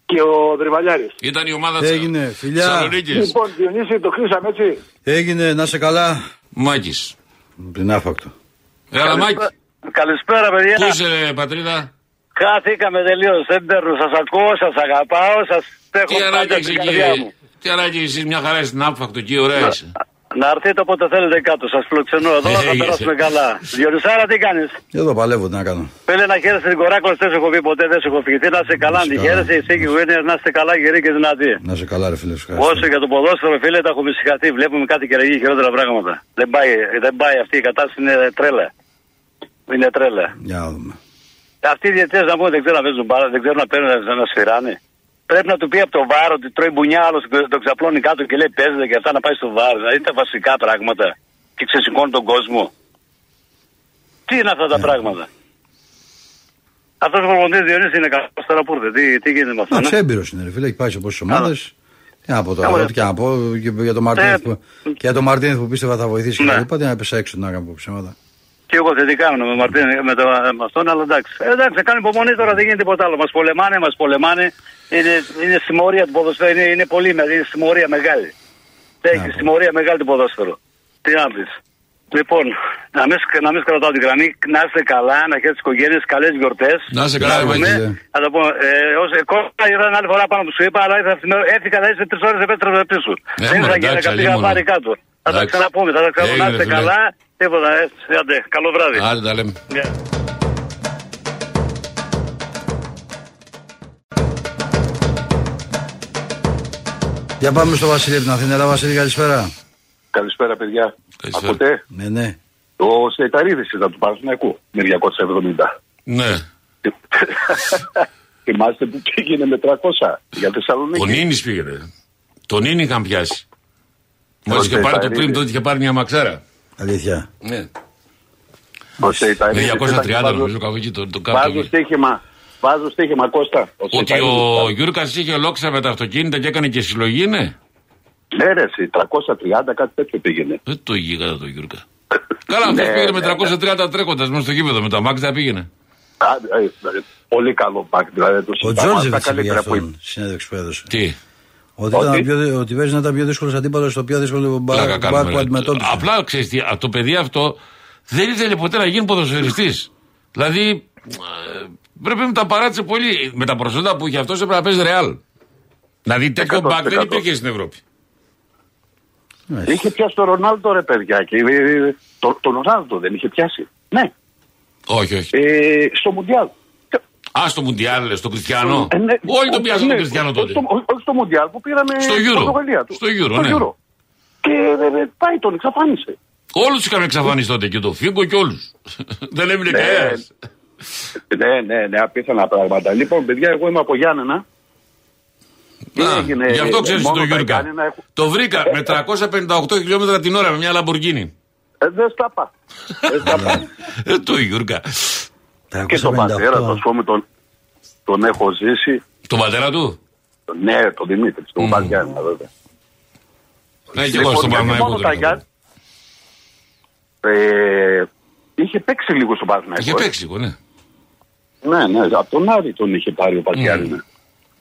και ο Δρυβαλιάρης. Ήταν η ομάδα Τι έγινε, φιλιά. Θεσσαλονίκης. Λοιπόν, Διονύση, το κλείσαμε έτσι. Έγινε, να σε καλά. Μάκης. Την άφακτο. Έλα, Μάκη. Καλησπέρα, παιδιά. Πού είσαι, ρε, πατρίδα; Χάθηκαμε τελείως. Δεν παίρνω. Σας ακούω, σας αγαπάω, σας έχω Τι ανάγκη πάντα έχει στην εκεί. καρδιά μου. Τι ανάγκη έχει μια χαρά στην άφακτο εκεί, ωραία είσαι. Να έρθετε όποτε θέλετε κάτω. Σας φιλοξενώ εδώ, θα Ε, περάσουμε ε, καλά. Διονυσάρα, τι κάνεις; Εδώ παλεύω, τι να κάνω. Θέλει να χαίρεσαι την κοράκο, δεν σε έχω πει ποτέ, δεν σε έχω φυγηθεί. Να είσαι καλά, αν τη καλά. χαίρεσαι, εσύ και η Γουίνερ να είστε καλά, γεροί και δυνατοί. Να σε καλά, ρε φίλε, σου ευχαριστώ. Όσο για το ποδόσφαιρο, φίλε, τα έχουμε συγχαθεί. Βλέπουμε κάτι και ρεγεί χειρότερα πράγματα. Δεν πάει, δεν πάει αυτή η κατάσταση, είναι τρέλα. Είναι τρέλα. Για να δούμε. Αυτοί οι διαιτητές να πούμε δεν ξέρουν να παίζουν μπάλα, δεν ξέρουν να παίρνουν να σφυράνε. Πρέπει να του πει από το βάρο ότι τρώει μπουνιά, άλλος το ξαπλώνει κάτω και λέει παίζεται και αυτά να πάει στο βάρο. Δηλαδή τα βασικά πράγματα. Και ξεσηκώνει τον κόσμο. Τι είναι αυτά τα πράγματα; Αυτός ο προπονητής Διονύσης είναι καλό τώρα που ήρθε. Τι, τι γίνεται με αυτό. Να ναι; έμπειρο είναι, ρε φίλε, έχει πάει σε πόσες ομάδες. Τι να πω τώρα, Καλά. ό,τι και να πω και για τον Μαρτίνεθ Ε, που, και για τον Μαρτίνεθ που πίστευα θα βοηθήσει Ναι. και τα λοιπά, τι να πέσα έξω να κάνω ψέματα. Και εγώ θετικά ήμουν με Μαρτίν, με, το, με αυτόν, αλλά εντάξει. Ε, εντάξει, κάνει υπομονή τώρα, δεν γίνεται τίποτα άλλο. Μας πολεμάνε, μας πολεμάνε. Είναι, είναι συμμορία του ποδοσφαίρου, είναι, είναι πολύ μεγάλη, είναι συμμορία μεγάλη. Έχει συμμορία μεγάλη του ποδόσφαιρου. Τι να πεις. Λοιπόν, να μην, σκ- να μην σκρατάω την γραμμή, να είστε καλά, να έχετε τις οικογένειες, καλές γιορτές. Να είσαι καλά, ρε Μάκη. Θα το πω, ε, ως, κόμμα ήταν άλλη φορά πάνω που σου είπα, αλλά ήρθα αυτή την ώρα, έφυγα, θα είσαι τρεις ώρες επέτρεψα πίσω. Ε, Δεν μωρέ, ήθελα εντάξει, και πήγα αλλήμον. πάρει κάτω. Θα τα Εντάξει. ξαναπούμε, θα τα ξαναπούμε. Να Έγινε, είστε φίλε. καλά, τίποτα, ε, άντε, καλό βράδυ. Άντε τα λέμε. Γεια. Για πάμε στο Βασίλη από την Αθήνα. Έλα, Βασίλη, καλησπέρα. Καλησπέρα, παιδιά. Καλησπέρα. Ακούτε, Ναι, ναι. ο Σεϊταρίδη ήταν του Παναθηναϊκού με 270. Ναι. Θυμάστε που πήγαινε με 300 για Ο Θεσσαλονίκη. Νίνης πήγαινε. Τον Νίνη είχαν πιάσει. Μόλις είχε Τότε πάρει το Σαΐριδη. πριν, τότε είχε πάρει μια μαξάρα. Αλήθεια. Ναι. Ο Με Σεϊταρίδης 230 ήταν- νομίζω κάπου εκεί το, το Βάζω κάτω. στοίχημα. Βάζω στοίχημα, Κώστα. Ο Ότι Σεϊταρίδης ο ήταν- Γιούρκας είχε λόξα με τα αυτοκίνητα και έκανε και συλλογή, ναι. Ναι, ρε, εσύ, 330 κάτι τέτοιο πήγαινε. Δεν το είχε κατά το Γιούρκα. Καλά, αυτό Ναι, πήγαινε με ναι, 330 τρέχοντας μέσα στο γήπεδο. Με τα μάξια πήγαινε. Α, ε, ε, Πολύ καλό μπακ, δηλαδή. Το Ο συζητάμε, Τζόρτζεβιτς τα είπε για καλύτερα που αυτόν στη συνέντευξη που έδωσε. Τι; Ότι, Ότι; ήταν πιο, ότι παίζει να ήταν πιο δύσκολος αντίπαλος στο πιο δύσκολο Πλάκα μπακ κάνουμε, που ρε. αντιμετώπισε. Απλά ξέρεις τι, α, το παιδί αυτό δεν ήθελε ποτέ να γίνει ποδοσφαιριστής. δηλαδή ε, πρέπει να τα παράτησε πολύ. Με τα προσόντα που είχε αυτός έπρεπε να παίζει Ρεάλ. Δηλαδή τέτοιο 100%. μπακ δεν υπήρχε στην Ευρώπη. Ναι. Είχε πιάσει τον Ρονάλντο, ρε παιδιά. Και, ε, το, τον Ρονάλντο δεν είχε πιάσει. Ναι. Όχι, όχι. Ε, στο Μουντιάλ. Α, στο Μουντιάλ, στο Κριστιανό. Ε, ναι. Όλοι τον πιάσαν Ναι, τον Κριστιανό τότε. Όχι στο, όχι στο Μουντιάλ που πήραμε Στο στην Euro. Πορτογαλία του. Στο Euro, ναι. Και ε, ε, πάει, τον εξαφάνισε. Όλους είχαμε εξαφανίσει τότε και το Φίγκο και όλους. δεν έμεινε Ναι. κανένας. Ναι, ναι, ναι, απίθανα πράγματα. Λοιπόν, παιδιά, εγώ είμαι από Γιάννενα. Τι έγινε, Γι' αυτό ε, ξέρεις μόνο τον τα Γιούρκα. Γιάννενα έχουν- Το βρήκα με 358 χιλιόμετρα την ώρα με μια Λαμπορκίνη. Ε, δεν στα πά. Δεν στα πά. Ε, το Γιούρκα. Και τον πατέρα, του, 358. ας πούμε, τον, τον έχω ζήσει. Τον πατέρα του; Ναι, τον Δημήτρη, τον mm. Γιάννενα, βέβαια. Ναι, και εγώ στον γιατί Παναγιώτο. μόνο τα Γιάννη- Ε, είχε παίξει λίγο στον Παναθηναϊκό. Είχε ε. παίξει λίγο, ναι. Ναι, ναι, από τον Άρη τον είχε πάρει ο Πακιάννη.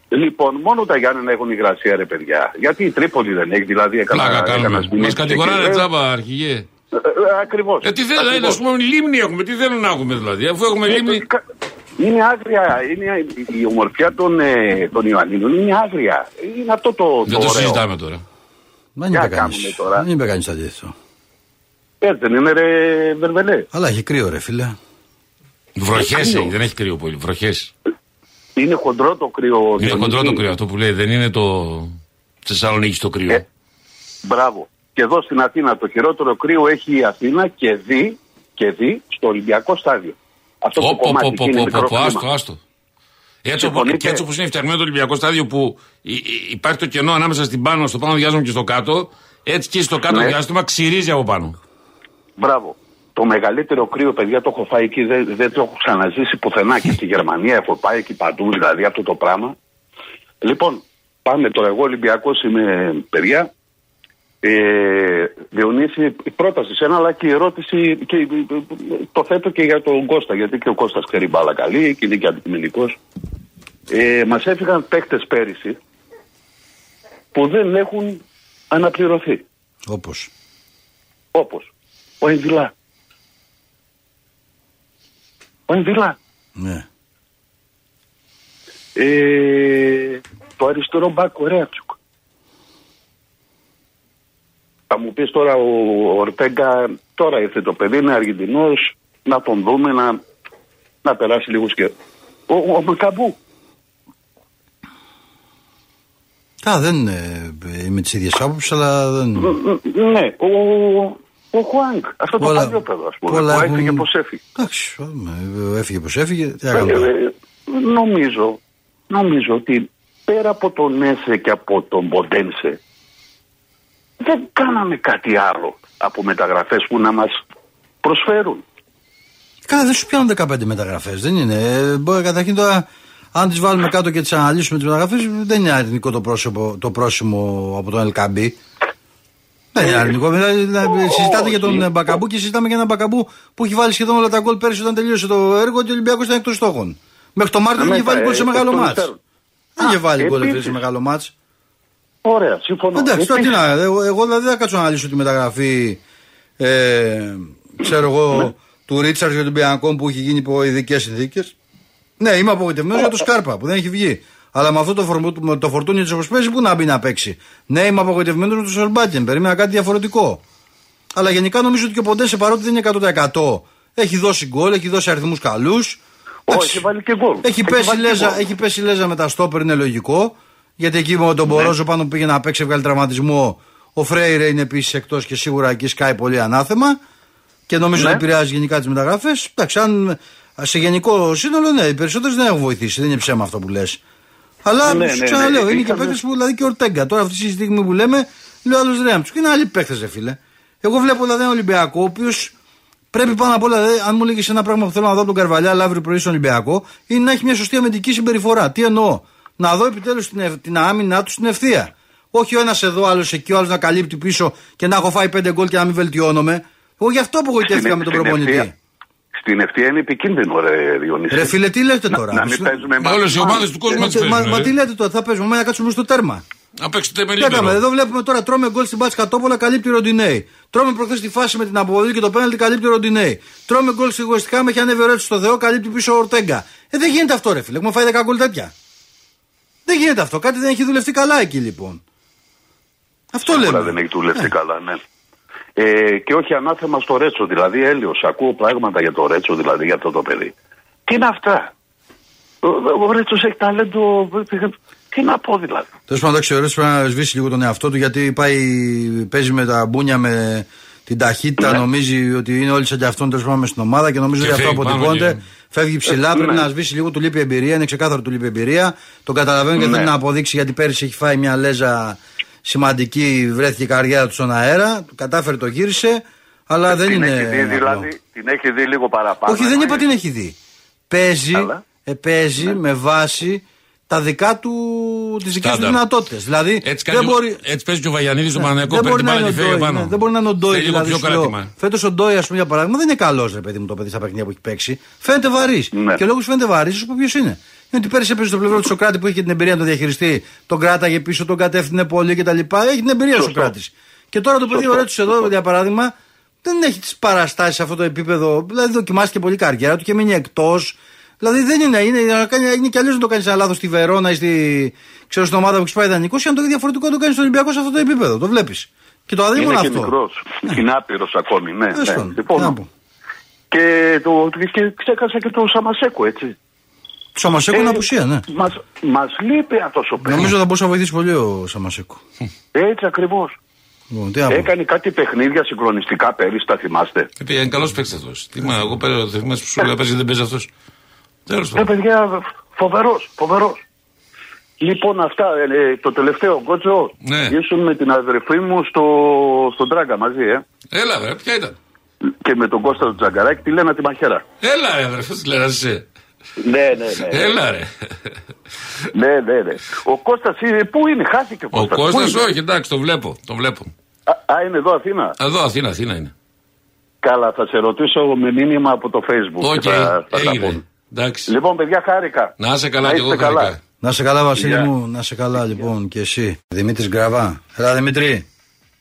Λοιπόν, μόνο τα Γιάννενα έχουν υγρασία, ρε παιδιά. Γιατί η Τρίπολη δεν έχει, δηλαδή έκανα. Πλάκα έκανα κάνουμε. σπινί Μας και κατηγοράνε εκεί. τζάμπα, αρχηγέ. Ακριβώς. Ε, τι θέλουν, ας πούμε, λίμνη έχουμε. Τι θέλουν να έχουμε δηλαδή, αφού έχουμε λίμνη; Είναι άγρια, είναι η ομορφιά των, ε, των Ιωαννίνων είναι άγρια. Είναι αυτό το, Δεν το ωραίο. συζητάμε τώρα. Δεν Τι είπε να κανεί. κάνουμε τώρα. Δεν είπε κανεί αντίθετο. Έτσι δεν είναι ρε Βερβελέ. Αλλά έχει κρύο, ρε φίλε. Βροχές κρύο. έχει, δεν έχει κρύο πολύ. Βροχές. Είναι χοντρό το κρύο. Είναι Διονύση. χοντρό το κρύο αυτό που λέει, δεν είναι το. Στη Θεσσαλονίκη το κρύο. Ε, Μπράβο. Και εδώ στην Αθήνα το χειρότερο κρύο έχει η Αθήνα και δει, και δει στο Ολυμπιακό στάδιο. Αυτό το Πω, πω, κομμάτι πω, εκεί πω, είναι πω, μικρό πω, κλίμα. άστο, άστο. Έτσι, όπως- Συμφωνείτε; και έτσι όπως είναι φτιαγμένο το Ολυμπιακό στάδιο που υ- υ- υπάρχει το κενό ανάμεσα στην πάνω, στο πάνω διάστημα και στο κάτω, έτσι και στο κάτω Ναι. διάστημα ξυρίζει από πάνω. Μπράβο. Το μεγαλύτερο κρύο, παιδιά, το έχω φάει εκεί, δεν, δεν το έχω ξαναζήσει πουθενά και στη Γερμανία. Έχω πάει εκεί παντού, δηλαδή αυτό το πράγμα. Λοιπόν, πάμε τώρα. Εγώ Ολυμπιακός είμαι, παιδιά. Ε, Διονύση, η πρόταση σε ένα, αλλά και η ερώτηση και το θέτω και για τον Κώστα, γιατί και ο Κώστας ξέρει μπάλα καλή και είναι και αντικειμενικός. Ε, μας έφυγαν παίκτες πέρυσι που δεν έχουν αναπληρωθεί. Όπως. Όπως ο Ενδυλά. Ο Ενδυλά. Ναι. Ε, το αριστερό μπακ ο Ρέατσουκ. Θα μου πεις τώρα ο Ορτέγκα, τώρα ήρθε το παιδί, είναι Αργεντινός, να τον δούμε, να, να περάσει λίγο και Ο, ο Μακαμπού. Α, δεν είμαι της ίδιας άποψης, αλλά δεν. Ναι, ο, ο Χουάνγκ. Αυτό το παλιό παιδό, ας πούμε. Πολλά που έφυγε πώ έφυγε. Εντάξει, έφυγε πώ έφυγε. Τι ε, ε, νομίζω, νομίζω ότι πέρα από τον Έσε και από τον Μποντένσε, δεν κάναμε κάτι άλλο από μεταγραφές που να μας προσφέρουν. Καλά, δεν σου πιάνουν 15 μεταγραφές, δεν είναι. Ε, μπορεί καταρχήν τώρα, αν τις βάλουμε κάτω και τις αναλύσουμε τις μεταγραφές, δεν είναι αρνητικό το, πρόσωπο, το πρόσημο από τον LKB. Δεν είναι αρνητικό. Δηλαδή, δηλαδή, συζητάτε για τον Μπακαμπού και συζητάμε για έναν Μπακαμπού που έχει βάλει σχεδόν όλα τα γκολ πέρυσι όταν τελείωσε το έργο και ο Ολυμπιακός ήταν εκτός στόχων. Μέχρι το Μάρτιο δεν είχε βάλει γκολ σε μεγάλο μάτς. Δεν είχε βάλει γκολ σε μεγάλο μάτς. Ωραία, συμφωνώ. Εντάξει, τώρα τι να. Εγώ δηλαδή δεν θα κάτσω να αναλύσω τη μεταγραφή. Ε, ξέρω εγώ ναι. του Ρίτσαρντ για τον Πιανκόν που έχει γίνει υπό ειδικές συνθήκες. Ναι, είμαι απογοητευμένος για το Σκάρπα που δεν έχει βγει. Αλλά με αυτό το, φορ, το φορτούνι της όπως πού να μπει να παίξει. Ναι, είμαι απογοητευμένος με τον Σορμπάκεν. Περίμενα κάτι διαφορετικό. Αλλά γενικά νομίζω ότι και ο Ποντένσε παρότι δεν είναι 100% έχει δώσει γκολ, έχει δώσει αριθμούς καλούς. Όχι, έχει βάλει και γκολ. Έχει, πέσει λέζα, έχει πέσει λέζα με τα στόπερ, είναι λογικό. Γιατί εκεί με τον Μπορόζο ναι. πάνω που πήγε να παίξει, έβγαλε τραυματισμό. Ο Φρέιρε είναι επίσης εκτός και σίγουρα εκεί σκάει πολύ ανάθεμα. Και νομίζω ναι. ότι επηρεάζει γενικά τις μεταγραφές. Εντάξει, αν σε γενικό σύνολο, ναι, οι περισσότερες δεν έχουν βοηθήσει. Δεν είναι ψέμα αυτό που λες. Αλλά ναι, σου ναι, ξαναλέω, ναι, είναι και παίκτες που δηλαδή και ο Ορτέγκα. Τώρα αυτή τη στιγμή που λέμε, λέω άλλος Ρέαμτσου. Και είναι άλλοι παίκτες, φίλε. Εγώ βλέπω δηλαδή ένα Ολυμπιακό, ο οποίος πρέπει πάνω απ' όλα, δηλαδή, αν μου λέγεις ένα πράγμα που θέλω να δω από τον Καρβαλιά, αύριο πρωί στον Ολυμπιακό, είναι να έχει μια σωστή αμυντική συμπεριφορά. Τι εννοώ, να δω επιτέλους την, την άμυνά του στην ευθεία. Όχι ο ένας εδώ, άλλος εκεί, ο άλλος να καλύπτει πίσω και να έχω φάει πέντε γκολ και να μην βελτιώνομαι. Εγώ γι' αυτό απογοητεύτηκα με τον προπονητή. Στην ευθεία είναι επικίνδυνο, ρε Διονύση. Ρε φίλε, τι λέτε τώρα; Να, να μην παίζουμε με όλε οι ομάδες του κόσμου ε, μα, μα, τι λέτε τώρα, θα παίζουμε, μα να κάτσουμε στο τέρμα. Να παίξετε με λίγο. Εδώ βλέπουμε τώρα τρώμε γκολ στην Πάτση Κατόπολα, καλύπτει Ροντινέη. Τρώμε προχθές τη φάση με την αποβολή και το πέναλτι, καλύπτει Ροντινέη. Τρώμε γκολ στη Γουεστικά, με έχει ανέβει ο στο Θεό, καλύπτει πίσω ο Ορτέγκα. Ε, δεν γίνεται αυτό, ρε φίλε. Έχουμε φάει 10 γκολ τέτοια. Δεν γίνεται αυτό. Κάτι δεν έχει δουλευτεί καλά εκεί λοιπόν. Αυτό Σίγουρα λέμε. δεν έχει δουλευτεί ε. καλά, ναι. Ε, και όχι ανάθεμα στο Ρέτσο, δηλαδή έλεο. Ακούω πράγματα για το Ρέτσο, δηλαδή για αυτό το παιδί. Τι είναι αυτά; Ο, ο Ρέτσος έχει ταλέντο. Τι να πω δηλαδή. Τέλος πάντων, εντάξει, ο Ρέτσο πρέπει να σβήσει λίγο τον εαυτό του γιατί πάει, παίζει με τα μπούνια με την ταχύτητα. Ναι. Νομίζει ότι είναι όλοι σαν και αυτόν τέλος πάντων στην ομάδα και νομίζω ότι αυτό αποτυπώνεται. Φεύγει ψηλά, ε, πρέπει ναι. να σβήσει λίγο του λείπει εμπειρία. Είναι ξεκάθαρο του λείπει εμπειρία. Τον καταλαβαίνω και ναι. θέλει να αποδείξει γιατί πέρυσι έχει φάει μια λέζα σημαντική βρέθηκε η καριέρα του στον αέρα, κατάφερε το γύρισε, αλλά δεν την είναι. Έχει δει, δηλαδή, την έχει δει λίγο παραπάνω. Όχι, δεν είπα την έχει δει. Παίζει, ε, παίζει ναι. με βάση τα δικά του, τις δικές τους δυνατότητες. Δηλαδή, έτσι, δεν μπορεί... έτσι παίζει και ο Βαγιανίδης στο ναι, Παναγιακό δεν, μπορεί να είναι ναι, δεν μπορεί να είναι ο Ντόι. Δηλαδή, Φέτος ο Ντόι, ας πούμε, για παράδειγμα, δεν είναι καλός ρε παιδί μου το παιδί στα παιχνίδια που έχει παίξει. Φαίνεται βαρύς. Ναι. Και λόγω φαίνεται βαρύς, α πούμε, ποιος είναι. Είναι ότι πέρυσι έπαιζε στο πλευρό του Σοκράτη που είχε την εμπειρία να το διαχειριστεί, τον κράταγε πίσω, τον κατεύθυνε πολύ κτλ. Έχει την εμπειρία ο Σοκράτης. Και τώρα το παιδί ωραίο του εδώ, για παράδειγμα, δεν έχει τις παραστάσεις σε αυτό το επίπεδο. Δηλαδή δοκιμάστηκε πολύ καριέρα του και μείνει εκτός. Δηλαδή δεν είναι, είναι, είναι, είναι και αλλιώς να το κάνεις ένα λάθος στη Βερόνα ή στη, ξέρω, στην ομάδα που έχεις πάει δανεικό, ή αν το διαφορετικό το κάνεις στον Ολυμπιακό σε αυτό το επίπεδο. Το βλέπεις. Και το αδύναμο είναι αυτό. Είναι μικρός. Ναι. Είναι άπειρος ακόμη. Ναι, ναι. Λοιπόν, και, το, και ξέχασα και το Σαμασέκο, έτσι. Του Σαμασέκο είναι απουσία, ναι. Μας μας λείπει αυτός ο παιδί. Νομίζω θα μπορούσε να βοηθήσει πολύ ο Σαμασέκο. Έτσι ακριβώς. Λοιπόν, Έκανε κάτι παιχνίδια συγκλονιστικά πέρυσι, τα θυμάστε; Ε, είναι καλός παίκτης αυτός. Τι μα, εγώ πέρα το θυμάσαι που σου λέω παίζει δεν παίζει αυτός. Τέλος πάντων. παιδιά, φοβερός, φοβερός. Λοιπόν, αυτά, ε, το τελευταίο κότσο. Ναι. Ήσουν με την αδερφή μου στο, στον Τράγκα μαζί, ε. Έλα, ρε, ποια ήταν; Και με τον Κώστα του Τζαγκαράκη τη λένε τη μαχαίρα. Έλα, ρε, αδερφέ, τη λένε εσύ. Ναι, ναι, ναι. Έλα ρε. ναι, ναι, ναι. Ο Κώστας πού είναι, χάθηκε ο Κώστας. Ο Κώστας όχι, εντάξει, το βλέπω, το βλέπω. Α, είναι εδώ Αθήνα; Εδώ Αθήνα, Αθήνα είναι. Καλά, θα σε ρωτήσω με μήνυμα από το facebook. Okay, θα, θα έγινε. Εντάξει. Λοιπόν, παιδιά, χάρηκα. Να είσαι καλά και εγώ καλά. Να σε καλά, Βασίλη μου, να σε καλά λοιπόν και εσύ. Δημήτρης Γκραβά. Έλα, Δημήτρη.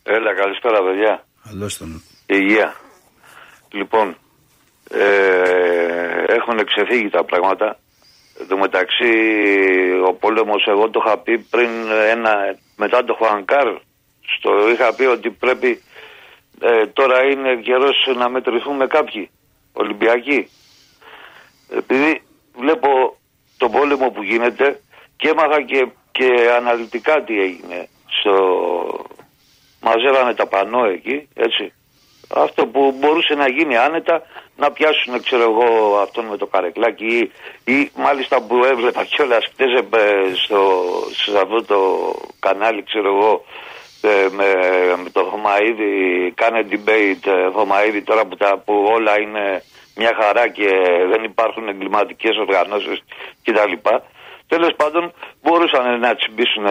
Έλα, καλησπέρα, παιδιά. Καλώς τον. Υγεία. Λοιπόν, ε, έχουν ξεφύγει τα πράγματα. Εν τω μεταξύ, ο πόλεμος, εγώ το είχα πει πριν ένα, μετά το Χουανκάρ. Στο είχα πει ότι πρέπει ε, τώρα είναι καιρός να μετρηθούμε κάποιοι Ολυμπιακοί. Επειδή βλέπω τον πόλεμο που γίνεται και έμαθα και, και αναλυτικά τι έγινε. Στο... Μαζεύανε τα πανό εκεί, έτσι. Αυτό που μπορούσε να γίνει άνετα να πιάσουν, ξέρω εγώ, αυτόν με το καρεκλάκι ή, ή μάλιστα που έβλεπα κιόλας χτες στο, σε αυτό το κανάλι, ξέρω εγώ, ε, με, με το Θωμαίδη, κάνε debate ε, Θωμαίδη τώρα που, τα, που όλα είναι μια χαρά και δεν υπάρχουν εγκληματικές οργανώσεις κτλ. Τέλος πάντων μπορούσαν να τσιμπήσουν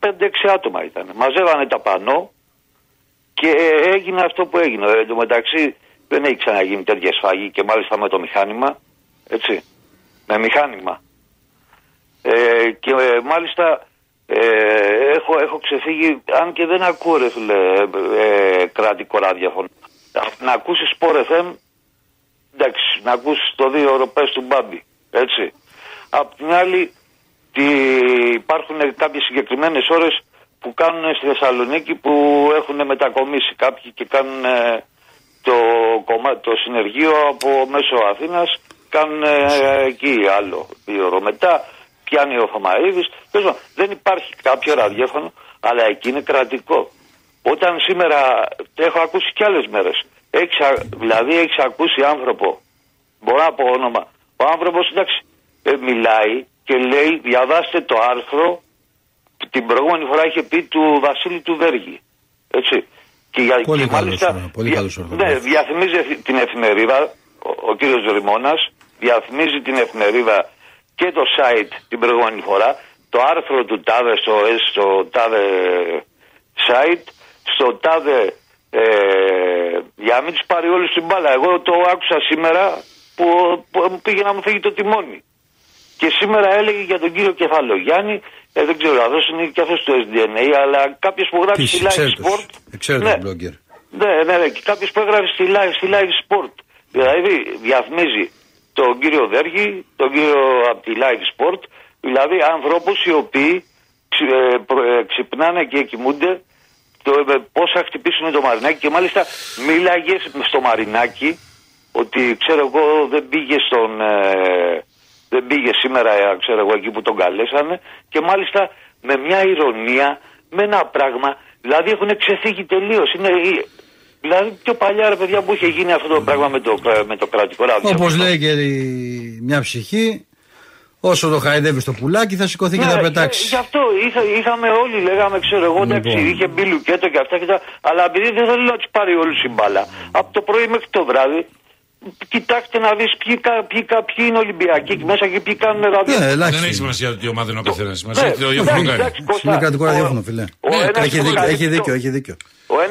5-6 άτομα ήταν. Μαζεύανε τα πανό και έγινε αυτό που έγινε. Εν τω μεταξύ δεν έχει ξαναγίνει τέτοια σφαγή και μάλιστα με το μηχάνημα. Έτσι. Με μηχάνημα. Ε, και ε, μάλιστα ε, έχω, έχω ξεφύγει, αν και δεν ακούω ρε φίλε, ε, κρατικό ραδιόφωνο. Να ακούσεις Sport FM, εντάξει, να ακούσεις το δύο ώρες του Μπάμπη, έτσι. Απ' την άλλη, τι, υπάρχουν κάποιες συγκεκριμένες ώρες που κάνουν στη Θεσσαλονίκη που έχουν μετακομίσει κάποιοι και κάνουν το, κομμάτι, το συνεργείο από μέσω Αθήνας κάνουν εκεί άλλο δύο ώρο μετά πιάνει ο Θωμαίδης δεν υπάρχει κάποιο ραδιόφωνο αλλά εκεί είναι κρατικό όταν σήμερα έχω ακούσει κι άλλες μέρες έχεις, δηλαδή έχει ακούσει άνθρωπο. Μπορώ να πω όνομα. Ο άνθρωπος εντάξει ε, μιλάει και λέει διαβάστε το άρθρο την προηγούμενη φορά είχε πει του Βασίλη του Βέργη. Έτσι. Και, πολύ και μάλιστα, καλός, πολύ καλός ναι, διαφημίζει την εφημερίδα, ο, ο κύριος Ρημώνας, διαφημίζει την εφημερίδα και το site την προηγούμενη φορά, το άρθρο του ΤΑΔΕ στο, στο ΤΑΔΕ site, στο ΤΑΔΕ ε, για να μην τους πάρει όλους την μπάλα. Εγώ το άκουσα σήμερα που, που πήγε να μου φύγει το τιμόνι. Και σήμερα έλεγε για τον κύριο Κεφαλογιάννη ε, δεν ξέρω, αυτό είναι και αυτός του SDNA, αλλά κάποιος που γράφει στη Live Sport. Ξέρετε, ναι, blogger. Ναι, ναι, ναι, και κάποιος που έγραφε στη Live, στη live Sport. Δηλαδή διαφημίζει τον κύριο Δέργη, τον κύριο από τη Live Sport, δηλαδή ανθρώπου οι οποίοι ε, ε, ξυπνάνε και κοιμούνται το, ε, πώς θα χτυπήσουν το Μαρινάκι και μάλιστα μίλαγε στο Μαρινάκι ότι ξέρω εγώ δεν πήγε στον, δεν πήγε σήμερα, ε, ξέρω εγώ, εκεί που τον καλέσανε και μάλιστα με μια ηρωνία, με ένα πράγμα, δηλαδή έχουν ξεφύγει τελείως. Είναι, δηλαδή πιο παλιά ρε παιδιά που είχε γίνει αυτό το πράγμα με το, με το κρατικό ράδιο. Όπως λέει και η, μια ψυχή, όσο το χαϊδεύεις στο πουλάκι θα σηκωθεί ναι, και θα πετάξεις. Γι' αυτό είχα, είχαμε όλοι, λέγαμε, ξέρω εγώ, εντάξει, λοιπόν. είχε μπει λουκέτο και αυτά και τα. Αλλά επειδή δεν θέλω να τους πάρει όλους η μπάλα, από το πρωί μέχρι το βράδυ Κοιτάξτε να δεις ποιοι, ποιοι, ποιοι είναι Ολυμπιακοί και μέσα και ποιοι κάνουν ράδιο. Ναι, δεν έχει σημασία ότι η ομάδα είναι ο καθένας. Σημασία έχει το ραδιόφωνο κάνει. Είναι κρατικό ραδιόφωνο, φιλέ. Έχει δίκιο, έχει δίκιο. Έχει δίκιο.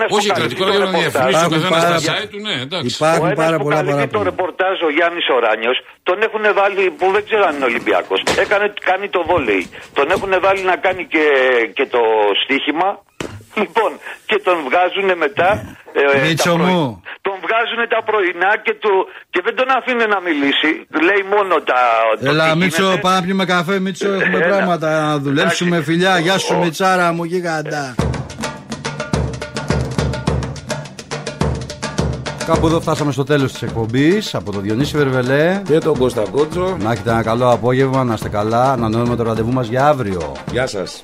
Όχι, κρατικό ραδιόφωνο διαφημίζει ο καθένας στα site του, ναι, εντάξει. Υπάρχουν πάρα πολλά παράπονα. το ρεπορτάζ ο Γιάννης Οράνιος, τον έχουν βάλει που δεν ξέρω αν είναι Ολυμπιακός. Κάνει το βόλεϊ. Τον έχουν βάλει να κάνει και το στοίχημα Λοιπόν, και τον βγάζουν μετά. Ε, Μίτσο μου. Τον βγάζουν τα πρωινά και, του, και δεν τον αφήνουν να μιλήσει. Λέει μόνο τα. Ελά, Μίτσο, πάμε να πιούμε καφέ. Μίτσο, έχουμε Έλα. πράγματα να δουλέψουμε. Φιλιά, γεια σου, Μιτσάρα μου, γίγαντα. Κάπου εδώ φτάσαμε στο τέλος της εκπομπής από τον Διονύση Βερβελέ και τον Κώστα Κότσο. Να έχετε ένα καλό απόγευμα, να είστε καλά, να ανανεώνουμε το ραντεβού μας για αύριο. Γεια σας.